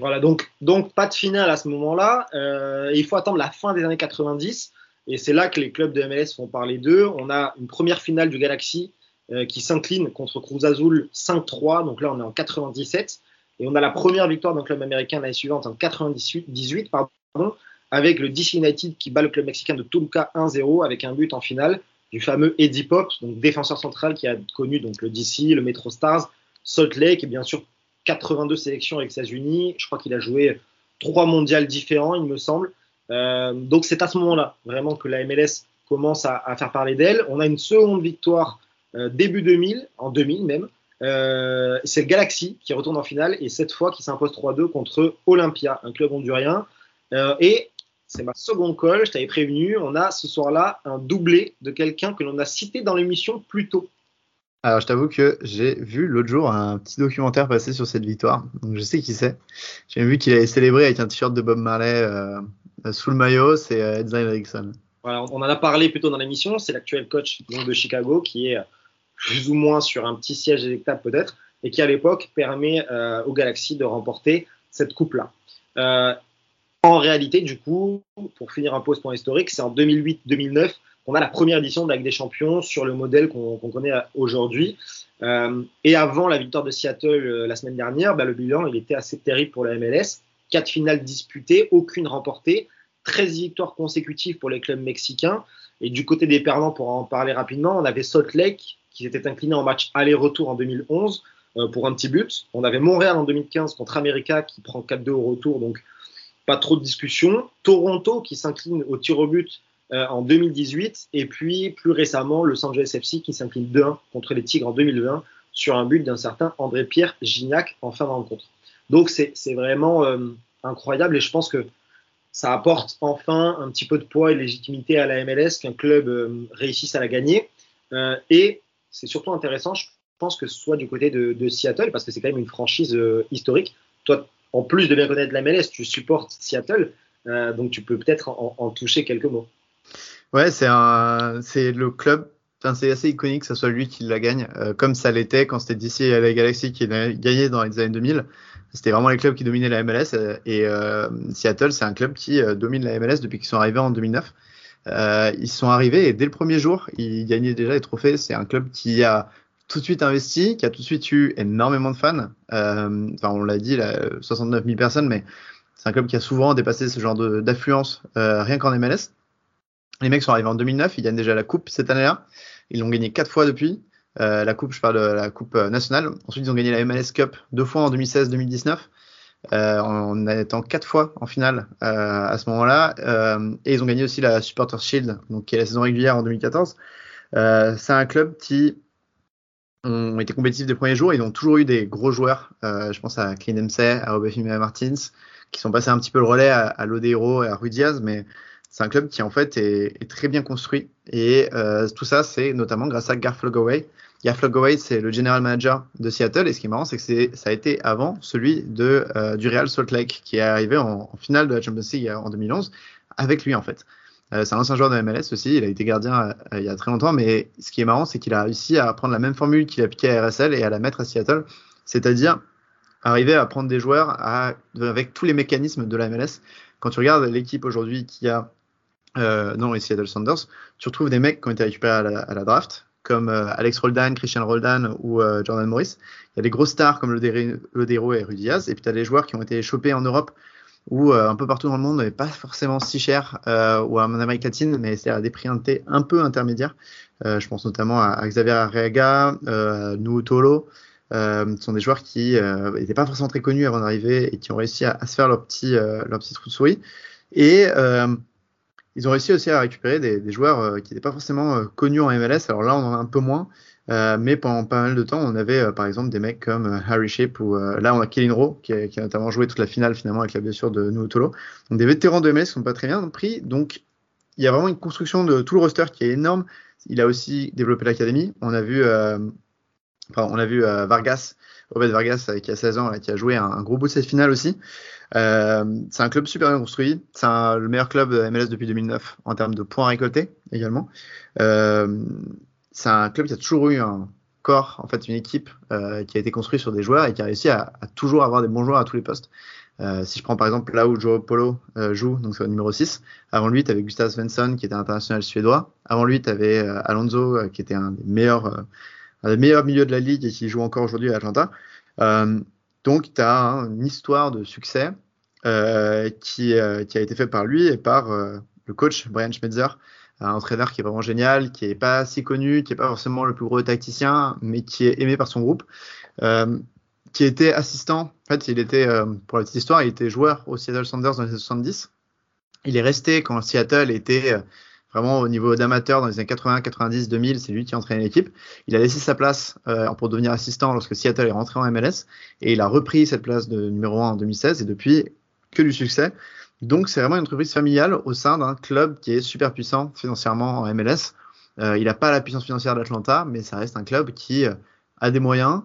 Voilà, donc, donc pas de finale à ce moment-là. Euh, il faut attendre la fin des années 90. Et c'est là que les clubs de MLS font parler d'eux. On a une première finale du Galaxy euh, qui s'incline contre Cruz Azul 5-3. Donc là, on est en 97. Et on a la première victoire d'un club américain l'année suivante en 98, pardon, avec le DC United qui bat le club mexicain de Toluca 1-0 avec un but en finale du fameux Eddie Pop, donc défenseur central qui a connu donc le DC, le Metro Stars, Salt Lake et bien sûr 82 sélections avec les États-Unis. Je crois qu'il a joué trois mondiales différents, il me semble. Euh, donc c'est à ce moment-là vraiment que la MLS commence à, faire parler d'elle. On a une seconde victoire euh, début 2000, en 2000 même. Euh, c'est Galaxy qui retourne en finale et cette fois qui s'impose 3-2 contre Olympia, un club hondurien. Et c'est ma seconde call, je t'avais prévenu, on a ce soir-là un doublé de quelqu'un que l'on a cité dans l'émission plus tôt. Alors je t'avoue que j'ai vu l'autre jour un petit documentaire passer sur cette victoire, donc je sais qui c'est. J'ai vu qu'il avait célébré avec un t-shirt de Bob Marley euh, sous le maillot, c'est euh, Edzine Erickson. On en a parlé plus tôt dans l'émission, c'est l'actuel coach de Chicago qui est plus ou moins sur un petit siège électable peut-être, et qui à l'époque permet euh, au Galaxy de remporter cette coupe-là. Euh, en réalité, du coup, pour finir un peu ce point historique, c'est en 2008-2009 qu'on a la première édition de la Ligue des Champions sur le modèle qu'on qu connaît aujourd'hui. Euh, et avant la victoire de Seattle euh, la semaine dernière, bah, le bilan il était assez terrible pour la MLS. Quatre finales disputées, aucune remportée, 13 victoires consécutives pour les clubs mexicains. Et du côté des perdants, pour en parler rapidement, on avait Salt Lake qui s'était incliné en match aller-retour en 2011 euh, pour un petit but. On avait Montréal en 2015 contre America qui prend 4-2 au retour, donc pas trop de discussion. Toronto qui s'incline au tir au but euh, en 2018 et puis plus récemment Los Angeles FC qui s'incline 2-1 contre les Tigres en 2020 sur un but d'un certain André-Pierre Gignac en fin de rencontre. Donc c'est vraiment euh, incroyable et je pense que ça apporte enfin un petit peu de poids et de légitimité à la MLS qu'un club euh, réussisse à la gagner. Et c'est surtout intéressant, je pense que ce soit du côté de, Seattle, parce que c'est quand même une franchise historique. Toi, en plus de bien connaître la MLS, tu supportes Seattle, donc tu peux peut-être en toucher quelques mots. Ouais, c'est le club. C'est assez iconique que ce soit lui qui la gagne, euh, comme ça l'était quand c'était DC et la Galaxy qui gagné dans les années 2000. C'était vraiment les clubs qui dominaient la MLS euh, et euh, Seattle, c'est un club qui domine la MLS depuis qu'ils sont arrivés en 2009. Euh, ils sont arrivés et dès le premier jour, ils gagnaient déjà les trophées. C'est un club qui a tout de suite investi, qui a tout de suite eu énormément de fans. Enfin, on l'a dit, là, 69 000 personnes, mais c'est un club qui a souvent dépassé ce genre d'affluence rien qu'en MLS. Les mecs sont arrivés en 2009, ils gagnent déjà la coupe cette année-là. Ils l'ont gagné quatre fois depuis. Euh, la coupe, je parle de la coupe euh, nationale. Ensuite, ils ont gagné la MLS Cup deux fois en 2016-2019, euh, en étant quatre fois en finale euh, à ce moment-là. Euh, et ils ont gagné aussi la Supporters Shield, donc qui est la saison régulière en 2014. Euh, c'est un club qui ont été compétitifs des premiers jours. Ils ont toujours eu des gros joueurs. Je pense à Clint Dempsey, à Obafemi Martins, qui sont passés un petit peu le relais à, à Lodeiro et à Rui Diaz, mais c'est un club qui en fait est, très bien construit. Et euh, tout ça, c'est notamment grâce à Garth Logaway. Garth Logaway, c'est le general manager de Seattle. Et ce qui est marrant, c'est que ça a été avant celui de, euh, du Real Salt Lake, qui est arrivé en, finale de la Champions League en 2011, avec lui en fait. Euh, c'est un ancien joueur de MLS aussi, il a été gardien euh, il y a très longtemps, mais ce qui est marrant, c'est qu'il a réussi à prendre la même formule qu'il a appliquée à RSL et à la mettre à Seattle, c'est-à-dire arriver à prendre des joueurs avec tous les mécanismes de la MLS. Quand tu regardes l'équipe aujourd'hui qui a euh, non les Seattle Sounders, tu retrouves des mecs qui ont été récupérés à la, draft, comme euh, Alex Roldan, Christian Roldan ou euh, Jordan Morris. Il y a des grosses stars comme Lodero et Rudy Diaz, et puis tu as des joueurs qui ont été chopés en Europe ou euh, un peu partout dans le monde, mais pas forcément si cher, euh, ou en Amérique latine, mais c'est à des prix un, peu intermédiaires. Je pense notamment à, Xavier Arriaga, euh, Tolo. Euh, ce sont des joueurs qui n'étaient pas forcément très connus avant d'arriver et qui ont réussi à, se faire leur petit, leur petit trou de souris. Et ils ont réussi aussi à récupérer des, joueurs euh, qui n'étaient pas forcément euh, connus en MLS. Alors là, on en a un peu moins. Euh, mais pendant pas mal de temps, on avait par exemple des mecs comme Harry Shape ou là on a Kellen Rowe qui a, notamment joué toute la finale finalement avec la blessure de Nuotolo. Donc des vétérans de MLS qui sont pas très bien pris. Donc il y a vraiment une construction de tout le roster qui est énorme. Il a aussi développé l'académie. On a vu, enfin, on a vu Vargas, Obed Vargas qui a 16 ans, là, qui a joué un, gros bout de cette finale aussi. Euh, c'est un club super bien construit. C'est le meilleur club de MLS depuis 2009 en termes de points récoltés également. Euh, c'est un club qui a toujours eu un corps, en fait, une équipe euh, qui a été construite sur des joueurs et qui a réussi à, à toujours avoir des bons joueurs à tous les postes. Euh, si je prends par exemple là où Joe Polo euh, joue, donc c'est au numéro 6, avant lui, tu avais Gustav Svensson qui était international suédois. Avant lui, tu avais euh, Alonso qui était un des meilleurs, un des meilleurs milieux de la ligue et qui joue encore aujourd'hui à Atlanta. Euh, donc, tu as hein, une histoire de succès euh, qui, qui a été fait par lui et par le coach Brian Schmetzer, un entraîneur qui est vraiment génial, qui est pas si connu, qui est pas forcément le plus gros tacticien, mais qui est aimé par son groupe, euh, qui était assistant. En fait, il était, euh, pour la petite histoire, il était joueur au Seattle Sounders dans les années 70. Il est resté quand Seattle était euh, vraiment au niveau d'amateur dans les années 80, 90, 2000. C'est lui qui entraînait l'équipe. Il a laissé sa place euh, pour devenir assistant lorsque Seattle est rentré en MLS et il a repris cette place de numéro 1 en 2016 et depuis que du succès. Donc c'est vraiment une entreprise familiale au sein d'un club qui est super puissant financièrement en MLS. Euh, il n'a pas la puissance financière d'Atlanta, mais ça reste un club qui euh, a des moyens,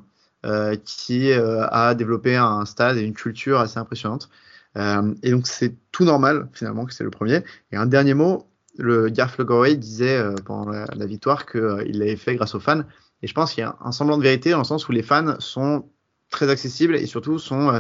qui a développé un stade et une culture assez impressionnante. Et donc c'est tout normal finalement que c'est le premier. Et un dernier mot, le Garth Logaway disait euh, pendant la, victoire qu'il l'avait fait grâce aux fans. Et je pense qu'il y a un semblant de vérité dans le sens où les fans sont très accessibles et surtout sont euh,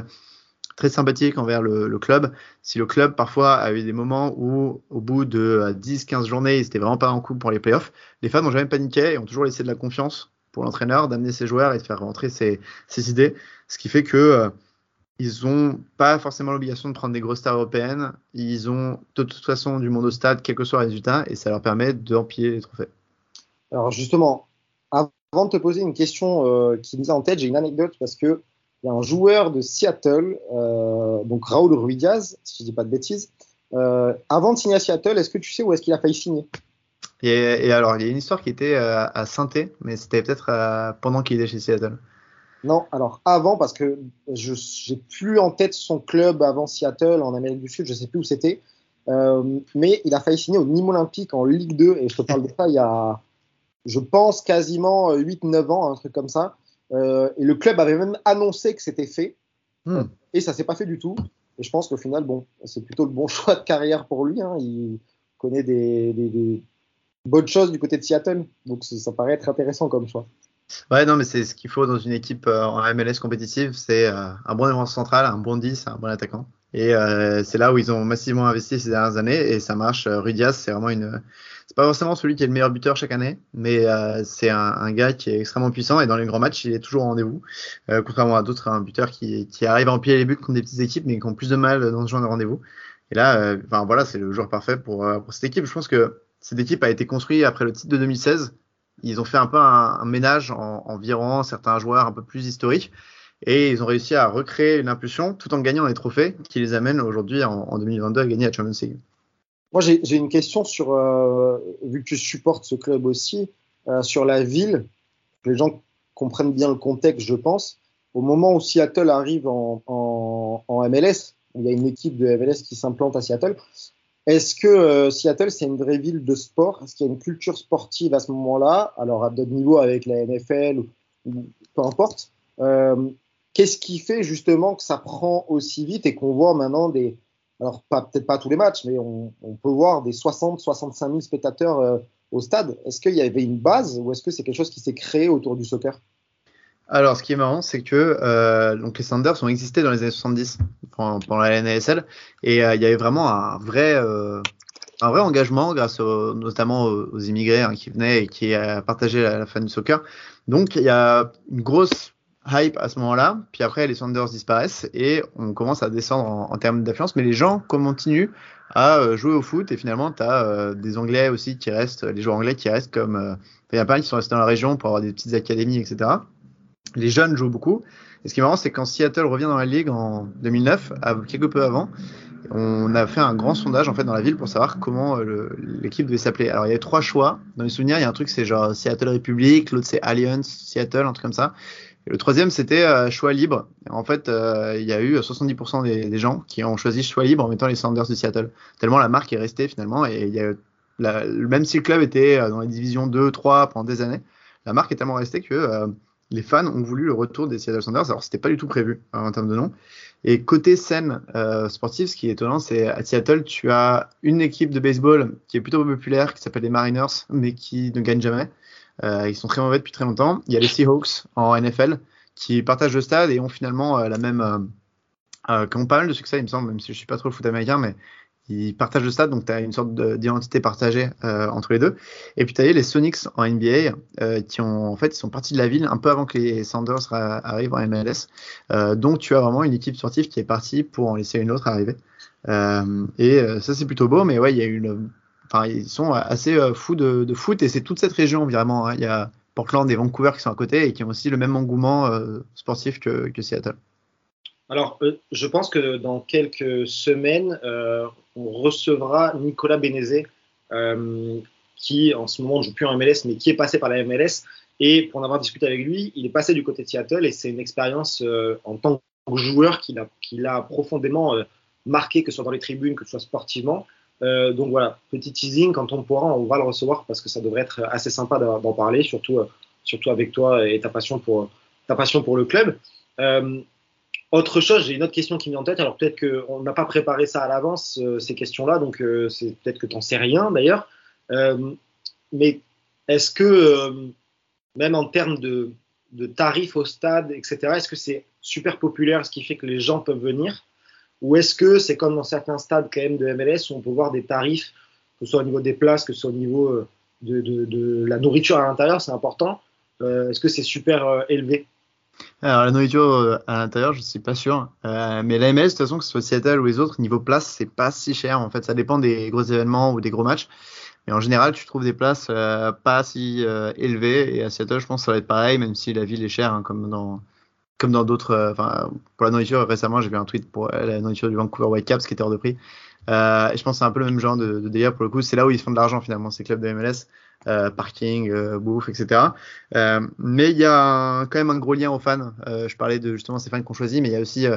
très sympathique envers le, club. Si le club parfois a eu des moments où au bout de 10-15 journées, ils n'étaient vraiment pas en couple pour les playoffs, les fans n'ont jamais paniqué et ont toujours laissé de la confiance pour l'entraîneur d'amener ses joueurs et de faire rentrer ses, idées, ce qui fait que euh, ils ont pas forcément l'obligation de prendre des grosses stars européennes, ils ont de toute façon du monde au stade, quel que soit le résultat, et ça leur permet d'empiler les trophées. Alors justement, avant de te poser une question euh, qui me vient en tête, j'ai une anecdote parce que il y a un joueur de Seattle, euh, donc Raoul Ruiz, si je dis pas de bêtises. Euh, avant de signer à Seattle, est-ce que tu sais où est-ce qu'il a failli signer? Et, et, alors, il y a une histoire qui était à saint mais c'était peut-être pendant qu'il était chez Seattle. Non, alors avant, parce que je j'ai plus en tête son club avant Seattle en Amérique du Sud, je sais plus où c'était. Euh, mais il a failli signer au Nîmes Olympique en Ligue 2, et je te parle de ça il y a je pense, quasiment 8-9 ans, un truc comme ça. Euh, et le club avait même annoncé que c'était fait. Hmm. Et ça s'est pas fait du tout. Et je pense qu'au final, bon, c'est plutôt le bon choix de carrière pour lui. Hein. Il connaît des, des, des, bonnes choses du côté de Seattle. Donc ça paraît être intéressant comme choix. Ouais, non, mais c'est ce qu'il faut dans une équipe euh, en MLS compétitive, c'est euh, un bon défenseur central, un bon 10, un bon attaquant. Et euh, c'est là où ils ont massivement investi ces dernières années et ça marche. Rudias, c'est vraiment une. C'est pas forcément celui qui est le meilleur buteur chaque année, mais c'est un, gars qui est extrêmement puissant et dans les grands matchs, il est toujours au rendez-vous. Contrairement à d'autres un buteurs qui, qui arrivent à empiler les buts contre des petites équipes, mais qui ont plus de mal dans ce genre de rendez-vous. Et là, enfin voilà, c'est le joueur parfait pour cette équipe. Je pense que cette équipe a été construite après le titre de 2016 ils ont fait un peu un, ménage en, virant certains joueurs un peu plus historiques et ils ont réussi à recréer une impulsion tout en gagnant des trophées qui les amènent aujourd'hui en, en, 2022 à gagner la Champions League. Moi, j'ai une question sur, euh, vu que tu supportes ce club aussi, euh, sur la ville, les gens comprennent bien le contexte, je pense. Au moment où Seattle arrive en MLS, il y a une équipe de MLS qui s'implante à Seattle, est-ce que euh, Seattle, c'est une vraie ville de sport? Est-ce qu'il y a une culture sportive à ce moment-là? Alors, à d'autres niveaux avec la NFL ou, ou peu importe. Euh, Qu'est-ce qui fait justement que ça prend aussi vite et qu'on voit maintenant des. Alors, peut-être pas tous les matchs, mais on, on peut voir des 60-65 000 spectateurs euh, au stade. Est-ce qu'il y avait une base ou est-ce que c'est quelque chose qui s'est créé autour du soccer? Alors, ce qui est marrant, c'est que euh, donc les Sanders ont existé dans les années 70 pendant, pendant la NASL et euh, il y avait vraiment un vrai euh, un vrai engagement grâce au, notamment aux, aux immigrés hein, qui venaient et qui euh, partageaient la, la fan du soccer. Donc il y a une grosse hype à ce moment-là, puis après les Sanders disparaissent et on commence à descendre en, en termes d'affluence, mais les gens continuent à euh, jouer au foot et finalement tu as euh, des Anglais aussi qui restent, les joueurs anglais qui restent comme il y a pas qui sont restés dans la région pour avoir des petites académies, etc les jeunes jouent beaucoup. Et ce qui est marrant, c'est quand Seattle revient dans la ligue en 2009, quelques peu avant, on a fait un grand sondage en fait dans la ville pour savoir comment euh, l'équipe devait s'appeler. Alors il y avait trois choix. Dans les souvenirs, il y a un truc c'est genre Seattle Republic, l'autre c'est Alliance Seattle, un truc comme ça. Et le troisième c'était euh, choix libre. En fait, euh, il y a eu 70% des, gens qui ont choisi choix libre en mettant les Sanders de Seattle. Tellement la marque est restée finalement et il y a même si le club était dans les divisions 2, 3 pendant des années, la marque est tellement restée que les fans ont voulu le retour des Seattle Sounders. Alors, c'était pas du tout prévu hein, en termes de nom. Et côté scène euh, sportive, ce qui est étonnant, c'est à Seattle, tu as une équipe de baseball qui est plutôt populaire, qui s'appelle les Mariners, mais qui ne gagne jamais. Euh, ils sont très mauvais depuis très longtemps. Il y a les Seahawks en NFL qui partagent le stade et ont finalement euh, la même, qui ont pas mal de succès, il me semble, même si je suis pas trop le foot américain, mais ils partagent stade, donc tu as une sorte d'identité partagée euh, entre les deux. Et puis tu as les Sonics en NBA euh, qui ont en fait ils sont partis de la ville un peu avant que les Sanders arrivent en MLS. Euh, donc tu as vraiment une équipe sportive qui est partie pour en laisser une autre arriver. Et ça c'est plutôt beau, mais ouais il y a une, ils sont assez fous de, foot et c'est toute cette région vraiment. Hein. Il y a Portland et Vancouver qui sont à côté et qui ont aussi le même engouement sportif que Seattle. Alors, euh, je pense que dans quelques semaines, euh, on recevra Nicolas Bénézé, euh, qui en ce moment ne joue plus en MLS, mais qui est passé par la MLS. Et pour en avoir discuté avec lui, il est passé du côté de Seattle et c'est une expérience euh, en tant que joueur qui l'a, profondément euh, marqué, que ce soit dans les tribunes, que ce soit sportivement. Euh, donc voilà, petit teasing, quand on pourra, on va le recevoir parce que ça devrait être assez sympa d'en parler, surtout, surtout avec toi et ta passion pour, ta passion pour le club. Autre chose, j'ai une autre question qui me vient en tête. Alors peut-être qu'on n'a pas préparé ça à l'avance, euh, ces questions-là, donc euh, c'est peut-être que tu n'en sais rien d'ailleurs. Euh, mais est-ce que, même en termes de, tarifs au stade, etc., est-ce que c'est super populaire, ce qui fait que les gens peuvent venir? Ou est-ce que c'est comme dans certains stades quand même de MLS où on peut voir des tarifs, que ce soit au niveau des places, que ce soit au niveau de la nourriture à l'intérieur, c'est important Est-ce que c'est super élevé? Alors la nourriture à l'intérieur, je suis pas sûr. Euh, mais la MLS, de toute façon, que ce soit Seattle ou les autres, niveau place, c'est pas si cher. En fait, ça dépend des gros événements ou des gros matchs. Mais en général, tu trouves des places euh, pas si euh, élevées. Et à Seattle, je pense que ça va être pareil, même si la ville est chère, hein, comme dans comme dans d'autres. Enfin, pour la nourriture, récemment, j'ai vu un tweet pour la nourriture du Vancouver Whitecaps qui était hors de prix. Euh, et je pense que c'est un peu le même genre de, de délire pour le coup. C'est là où ils font de l'argent finalement, ces clubs de MLS, euh, parking, euh, bouffe, etc. Mais il y a quand même un gros lien aux fans. Je parlais de justement ces fans qu'on choisit, mais il y a aussi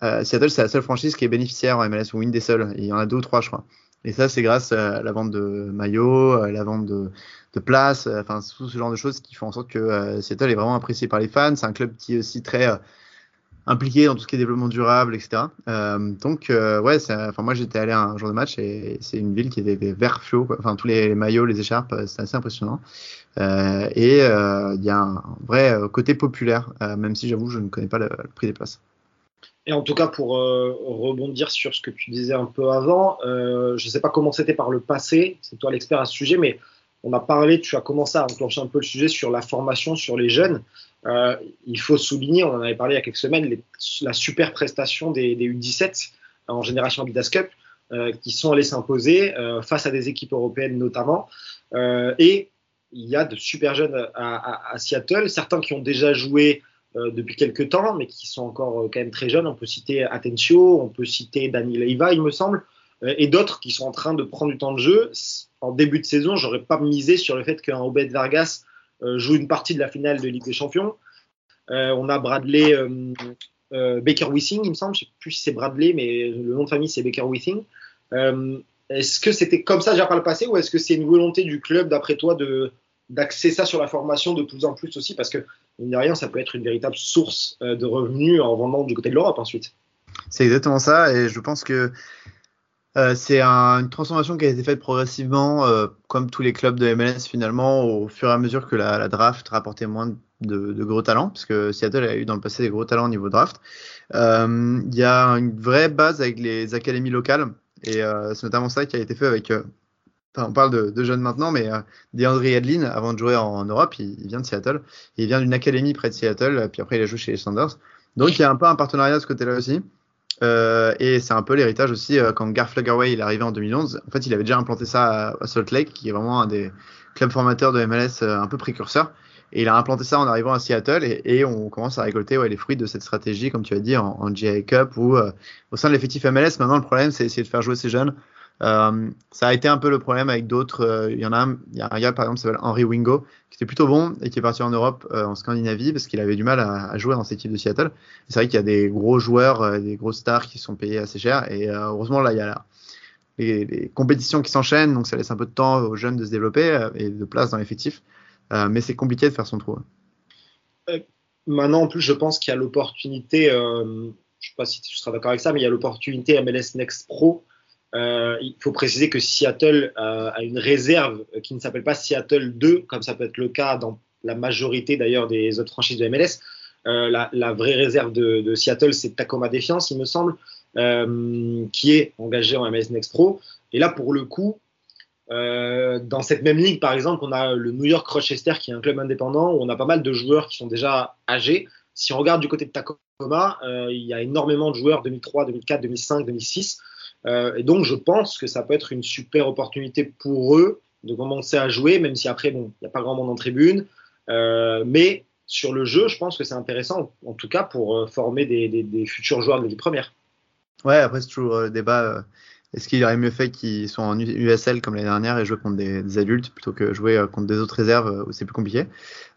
Seattle, c'est la seule franchise qui est bénéficiaire en MLS ou une des seules. Il y en a deux ou trois, je crois. Et ça, c'est grâce à la vente de maillots, à la vente de, de places, enfin tout ce genre de choses qui font en sorte que Seattle est vraiment apprécié par les fans. C'est un club qui est aussi très impliqué dans tout ce qui est développement durable, etc. Euh, donc ouais, enfin moi j'étais allé un jour de match et c'est une ville qui était des verts fluo, enfin tous les maillots, les écharpes, c'est assez impressionnant. et il y a un vrai côté populaire, même si j'avoue je ne connais pas le, le prix des places. Et en tout cas, pour euh, rebondir sur ce que tu disais un peu avant, euh, je ne sais pas comment c'était par le passé, c'est toi l'expert à ce sujet, mais on a parlé, tu as commencé à enclencher un peu le sujet sur la formation, sur les jeunes. Euh, il faut souligner, on en avait parlé il y a quelques semaines, la super prestation des, des U17 en génération Adidas Cup, euh, qui sont allés s'imposer euh, face à des équipes européennes notamment. Euh, et il y a de super jeunes à, Seattle, certains qui ont déjà joué euh, depuis quelques temps, mais qui sont encore euh, quand même très jeunes. On peut citer Atencio, on peut citer Dani Leiva, il me semble, euh, et d'autres qui sont en train de prendre du temps de jeu. En début de saison, j'aurais pas misé sur le fait qu'un Obed Vargas joue une partie de la finale de Ligue des Champions. on a Bradley Baker Wissing, il me semble, je sais plus si c'est Bradley, mais le nom de famille c'est Baker Wissing. est-ce que c'était comme ça déjà par le passé ou est-ce que c'est une volonté du club, d'après toi, de d'axer ça sur la formation de plus en plus aussi? Parce que mine de rien, ça peut être une véritable source euh, de revenus en vendant du côté de l'Europe ensuite. C'est exactement ça, et je pense que euh, c'est un, une transformation qui a été faite progressivement, euh, comme tous les clubs de MLS finalement, au fur et à mesure que la, la draft rapportait moins de, de, gros talents, parce que Seattle a eu dans le passé des gros talents au niveau draft. Euh, il y a une vraie base avec les académies locales, et euh, c'est notamment ça qui a été fait avec Enfin, on parle de, de, jeunes maintenant, mais DeAndre Edlin, avant de jouer en, en Europe, il, il, vient de Seattle. Il vient d'une académie près de Seattle, puis après il a joué chez les Sanders. Donc il y a un peu un partenariat de ce côté-là aussi. Euh, et c'est un peu l'héritage aussi euh, quand Garth Fluggerway il est arrivé en 2011. En fait, il avait déjà implanté ça à, Salt Lake, qui est vraiment un des clubs formateurs de MLS euh, un peu précurseur. Et il a implanté ça en arrivant à Seattle et, on commence à récolter les fruits de cette stratégie, comme tu as dit, en, en GI Cup ou au sein de l'effectif MLS. Maintenant, le problème, c'est essayer de faire jouer ces jeunes. Ça a été un peu le problème avec d'autres. Il y en a un, il y a un gars par exemple qui s'appelle Henry Wingo, était plutôt bon et qui est parti en Europe, euh, en Scandinavie, parce qu'il avait du mal à, jouer dans cette équipe de Seattle. C'est vrai qu'il y a des gros joueurs, euh, des grosses stars qui sont payés assez cher. Et euh, heureusement là, il y a les, compétitions qui s'enchaînent, donc ça laisse un peu de temps aux jeunes de se développer et de place dans l'effectif. mais c'est compliqué de faire son trou. maintenant, en plus, je pense qu'il y a l'opportunité. je sais pas si tu seras d'accord avec ça, mais il y a l'opportunité MLS Next Pro euh, il faut préciser que Seattle euh, a une réserve qui ne s'appelle pas Seattle 2, comme ça peut être le cas dans la majorité d'ailleurs des autres franchises de MLS. Euh, la, vraie réserve de, de Seattle, c'est Tacoma Defiance, il me semble, qui est engagé en MLS Next Pro. Et là, pour le coup, dans cette même ligue, par exemple, on a le New York Rochester, qui est un club indépendant, où on a pas mal de joueurs qui sont déjà âgés. Si on regarde du côté de Tacoma, il y a énormément de joueurs 2003, 2004, 2005, 2006 euh, et donc, je pense que ça peut être une super opportunité pour eux de commencer à jouer, même si après, bon, il n'y a pas grand monde en tribune. Euh, mais sur le jeu, je pense que c'est intéressant, en tout cas pour euh, former des, futurs joueurs de l'équipe première. Ouais, après, c'est toujours le débat. Est-ce qu'il aurait mieux fait qu'ils soient en USL comme l'année dernière et jouer contre des, adultes plutôt que jouer contre des autres réserves où c'est plus compliqué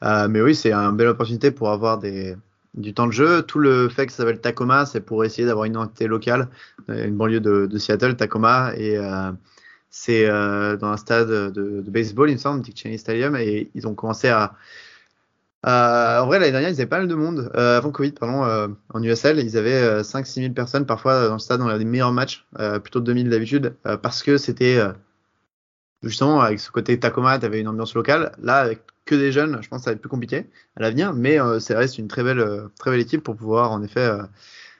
Mais oui, c'est une belle opportunité pour avoir des, du temps de jeu. Tout le fait que ça s'appelle Tacoma, c'est pour essayer d'avoir une entité locale, euh, une banlieue de, Seattle, Tacoma, et euh, c'est euh, dans un stade de, baseball, il me semble, Dick Cheney Stadium, et ils ont commencé à, en vrai, l'année dernière, ils avaient pas mal de monde. Avant Covid, pardon, en USL, ils avaient 5-6 000 personnes parfois dans le stade. On avait des meilleurs matchs, plutôt de 2000 d'habitude, parce que c'était justement avec ce côté Tacoma, tu avais une ambiance locale. Là, avec que des jeunes, je pense que ça va être plus compliqué à l'avenir, mais euh, ça reste une très belle, euh, très belle équipe pour pouvoir en effet euh,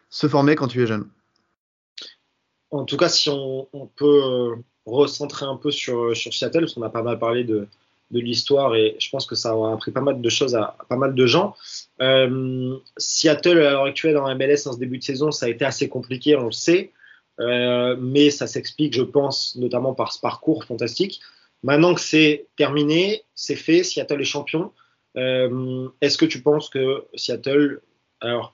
se former quand tu es jeune. En tout cas, si on, peut recentrer un peu sur, Seattle, parce qu'on a pas mal parlé de, l'histoire et je pense que ça a appris pas mal de choses à, à pas mal de gens. Euh, Seattle, à l'heure actuelle, en MLS, en ce début de saison, ça a été assez compliqué, on le sait, euh, mais ça s'explique, je pense, notamment par ce parcours fantastique. Maintenant que c'est terminé, c'est fait, Seattle est champion. Euh, Est-ce que tu penses que Seattle, alors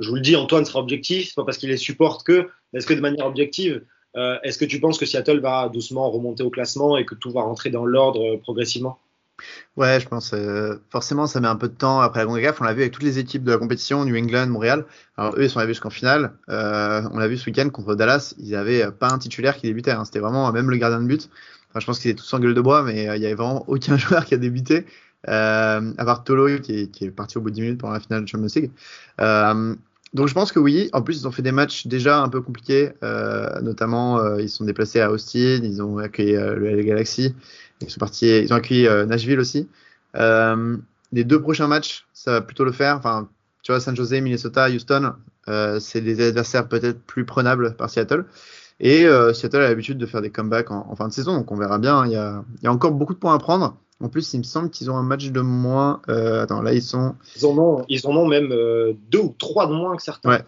je vous le dis, Antoine sera objectif, pas parce qu'il les supporte que, est-ce que de manière objective, euh, est-ce que tu penses que Seattle va doucement remonter au classement et que tout va rentrer dans l'ordre progressivement? Ouais, je pense. Euh, forcément, ça met un peu de temps après la CONCACAF. On l'a vu avec toutes les équipes de la compétition, New England, Montréal. Alors eux, ils sont arrivés jusqu'en finale. Euh, on l'a vu ce week-end contre Dallas. Ils avaient pas un titulaire qui débutait. Hein. C'était vraiment même le gardien de but. Je pense qu'ils étaient tous en gueule de bois, mais euh, il y avait vraiment aucun joueur qui a débuté. Euh, à part Tolo qui est, parti au bout de 10 minutes pendant la finale de Champions League. Euh, donc je pense que oui. En plus, ils ont fait des matchs déjà un peu compliqués. Euh, notamment, euh, ils sont déplacés à Austin, ils ont accueilli euh, le Galaxy, ils sont partis, ils ont accueilli euh, Nashville aussi. Euh, les deux prochains matchs, ça va plutôt le faire. Enfin, tu vois, San Jose, Minnesota, Houston, c'est des adversaires peut-être plus prenables par Seattle. Et Seattle a l'habitude de faire des comebacks en, en, fin de saison, donc on verra bien. Il y a, il y a encore beaucoup de points à prendre. En plus, il me semble qu'ils ont un match de moins. Euh, attends, là, ils sont. Ils en ont, ils en ont même euh, deux ou trois de moins que certains. Ouais.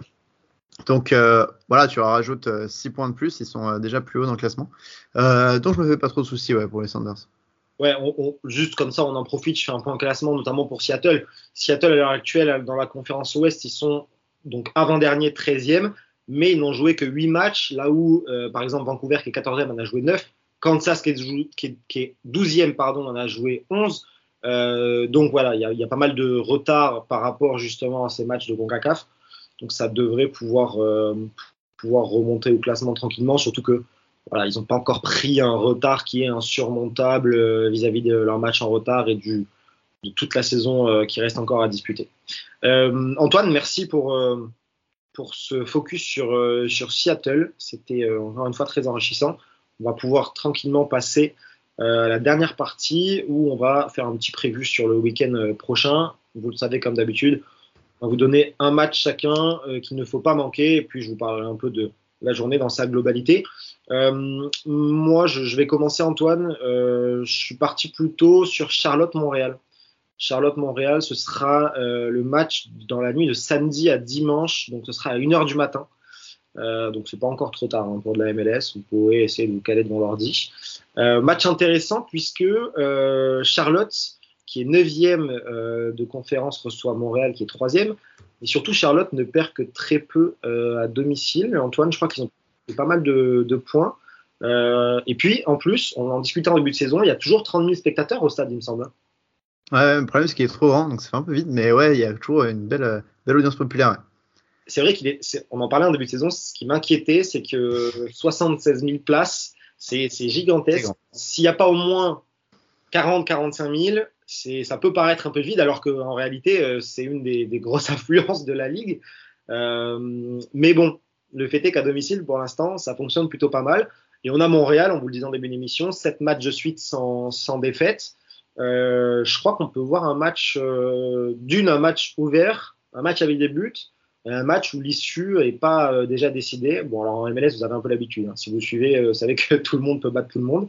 Donc euh, voilà, tu leur rajoutes 6 points de plus, ils sont déjà plus haut dans le classement. donc je me fais pas trop de soucis pour les Sanders. Ouais, juste comme ça, on en profite. Je fais un point de classement, notamment pour Seattle. Seattle, à l'heure actuelle, dans la conférence Ouest, ils sont donc avant-dernier, 13e, mais ils n'ont joué que 8 matchs, là où, par exemple, Vancouver, qui est 14e, en a joué 9. Kansas, qui est, qui est, qui est 12e, pardon, en a joué 11. Euh, donc voilà, il y, y, a pas mal de retard par rapport justement à ces matchs de CONCACAF. Donc ça devrait pouvoir, euh, pouvoir remonter au classement tranquillement, surtout que voilà, ils n'ont pas encore pris un retard qui est insurmontable euh, vis-à-vis -vis de leur match en retard et de toute la saison euh, qui reste encore à disputer. Antoine, merci pour, pour ce focus sur, sur Seattle. C'était encore une fois très enrichissant on va pouvoir tranquillement passer à la dernière partie où on va faire un petit prévu sur le week-end prochain. Vous le savez comme d'habitude, on va vous donner un match chacun euh, qu'il ne faut pas manquer et puis je vous parlerai un peu de la journée dans sa globalité. Euh, moi, je, vais commencer Antoine. Euh, je suis parti plutôt sur Charlotte-Montréal. Charlotte-Montréal, ce sera le match dans la nuit de samedi à dimanche, donc ce sera à 1h du matin. Donc c'est pas encore trop tard hein, pour de la MLS. Vous pouvez essayer de vous caler devant l'ordi. Match intéressant puisque Charlotte, qui est neuvième euh, de conférence, reçoit Montréal, qui est troisième. Et surtout Charlotte ne perd que très peu euh, à domicile. Antoine, je crois qu'ils ont pas mal de, de points. Euh, et puis en plus, on en discutait en début de saison, il y a toujours 30 000 spectateurs au stade, il me semble. Ouais, le problème c'est qu'il est trop grand, donc ça fait un peu vite, mais ouais, il y a toujours une belle, belle audience populaire. Ouais c'est vrai qu'il est, est, on en parlait en début de saison, ce qui m'inquiétait, c'est que 76 000 places, c'est gigantesque. S'il n'y a pas au moins 40, 45 000, c'est, ça peut paraître un peu vide, alors qu'en réalité, euh, c'est une des, grosses affluences de la ligue. Euh, mais bon, le fait est qu'à domicile, pour l'instant, ça fonctionne plutôt pas mal. Et on a Montréal, on vous le disait en début d'émission, 7 matchs de suite sans, défaite. Euh, je crois qu'on peut voir un match, d'une, un match ouvert, un match avec des buts, un match où l'issue n'est pas déjà décidée. Bon, alors en MLS, vous avez un peu l'habitude. Hein. Si vous suivez, vous savez que tout le monde peut battre tout le monde.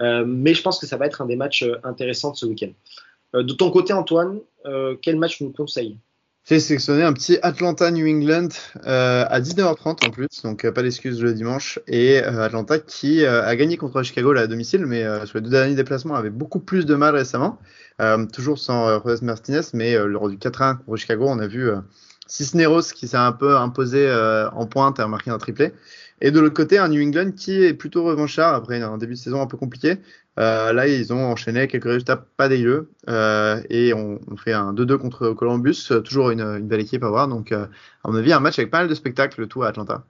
Euh, mais je pense que ça va être un des matchs euh, intéressants de ce week-end. Euh, de ton côté, Antoine, quel match nous conseilles J'ai sélectionné un petit Atlanta-New England à 19h30 en plus, donc pas d'excuse le dimanche. Et Atlanta qui a gagné contre Chicago là, à domicile, mais sur les deux derniers déplacements avait beaucoup plus de mal récemment. toujours sans Reyes Martinez, mais lors du 4-1 contre Chicago, on a vu Cisneros qui s'est un peu imposé en pointe et a marqué un triplé. Et de l'autre côté, un New England qui est plutôt revanchard après un début de saison un peu compliqué. Euh, là, ils ont enchaîné quelques résultats pas dégueux euh, et on, fait un 2-2 contre Columbus, toujours une, belle équipe à voir. Donc, euh, à mon avis, un match avec pas mal de spectacles, le tout à Atlanta.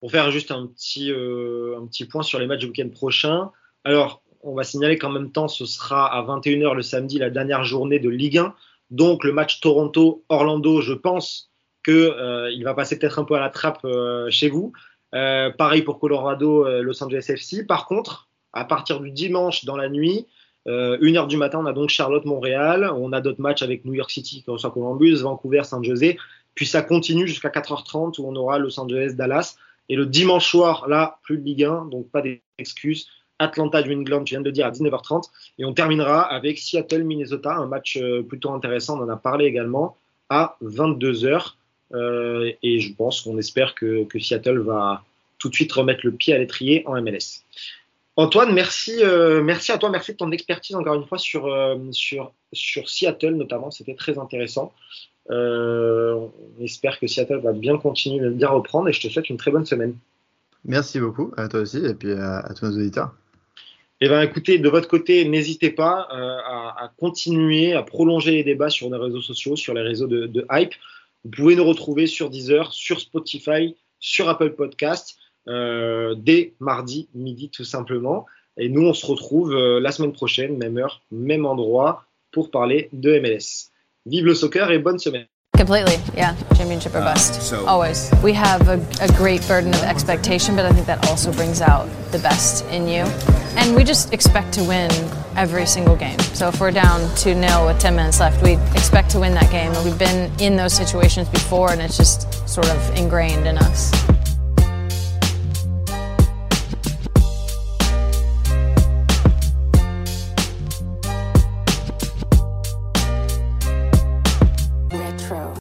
Pour faire juste un petit, euh, un petit point sur les matchs du week-end prochain. Alors, on va signaler qu'en même temps, ce sera à 21h le samedi, la dernière journée de Ligue 1. Donc le match Toronto-Orlando, je pense qu'il euh, va passer peut-être un peu à la trappe euh, chez vous. Euh, pareil pour Colorado-Los Angeles FC. Par contre, à partir du dimanche dans la nuit, euh, 1h du matin, on a donc Charlotte-Montréal. On a d'autres matchs avec New York City qui reçoit Columbus, Vancouver-San José. Puis ça continue jusqu'à 4h30 où on aura Los Angeles-Dallas. Et le dimanche soir, là, plus de Ligue 1, donc pas d'excuses. Atlanta New England, je viens de le dire, à 19h30. Et on terminera avec Seattle Minnesota, un match euh, plutôt intéressant, on en a parlé également, à 22h. Euh, et je pense qu'on espère que, que, Seattle va tout de suite remettre le pied à l'étrier en MLS. Antoine, merci, euh, merci à toi, merci de ton expertise encore une fois sur, euh, sur, sur Seattle notamment, c'était très intéressant. On espère que Seattle va bien continuer, de bien reprendre et je te souhaite une très bonne semaine. Merci beaucoup à toi aussi et puis à, à tous nos auditeurs. Eh ben, écoutez, de votre côté, n'hésitez pas euh, à, à, continuer, à prolonger les débats sur nos réseaux sociaux, sur les réseaux de, de Hype. Vous pouvez nous retrouver sur Deezer, sur Spotify, sur Apple Podcast, euh, dès mardi midi tout simplement. Et nous, on se retrouve euh, la semaine prochaine, même heure, même endroit, pour parler de MLS. Vive le soccer et bonne semaine. Completely, yeah. Championship or bust. so- Always. We have a, a great burden of expectation, but I think that also brings out the best in you. And we just expect to win every single game. So if we're down 2 0 with 10 minutes left, we expect to win that game. We've been in those situations before, and it's just sort of ingrained in us.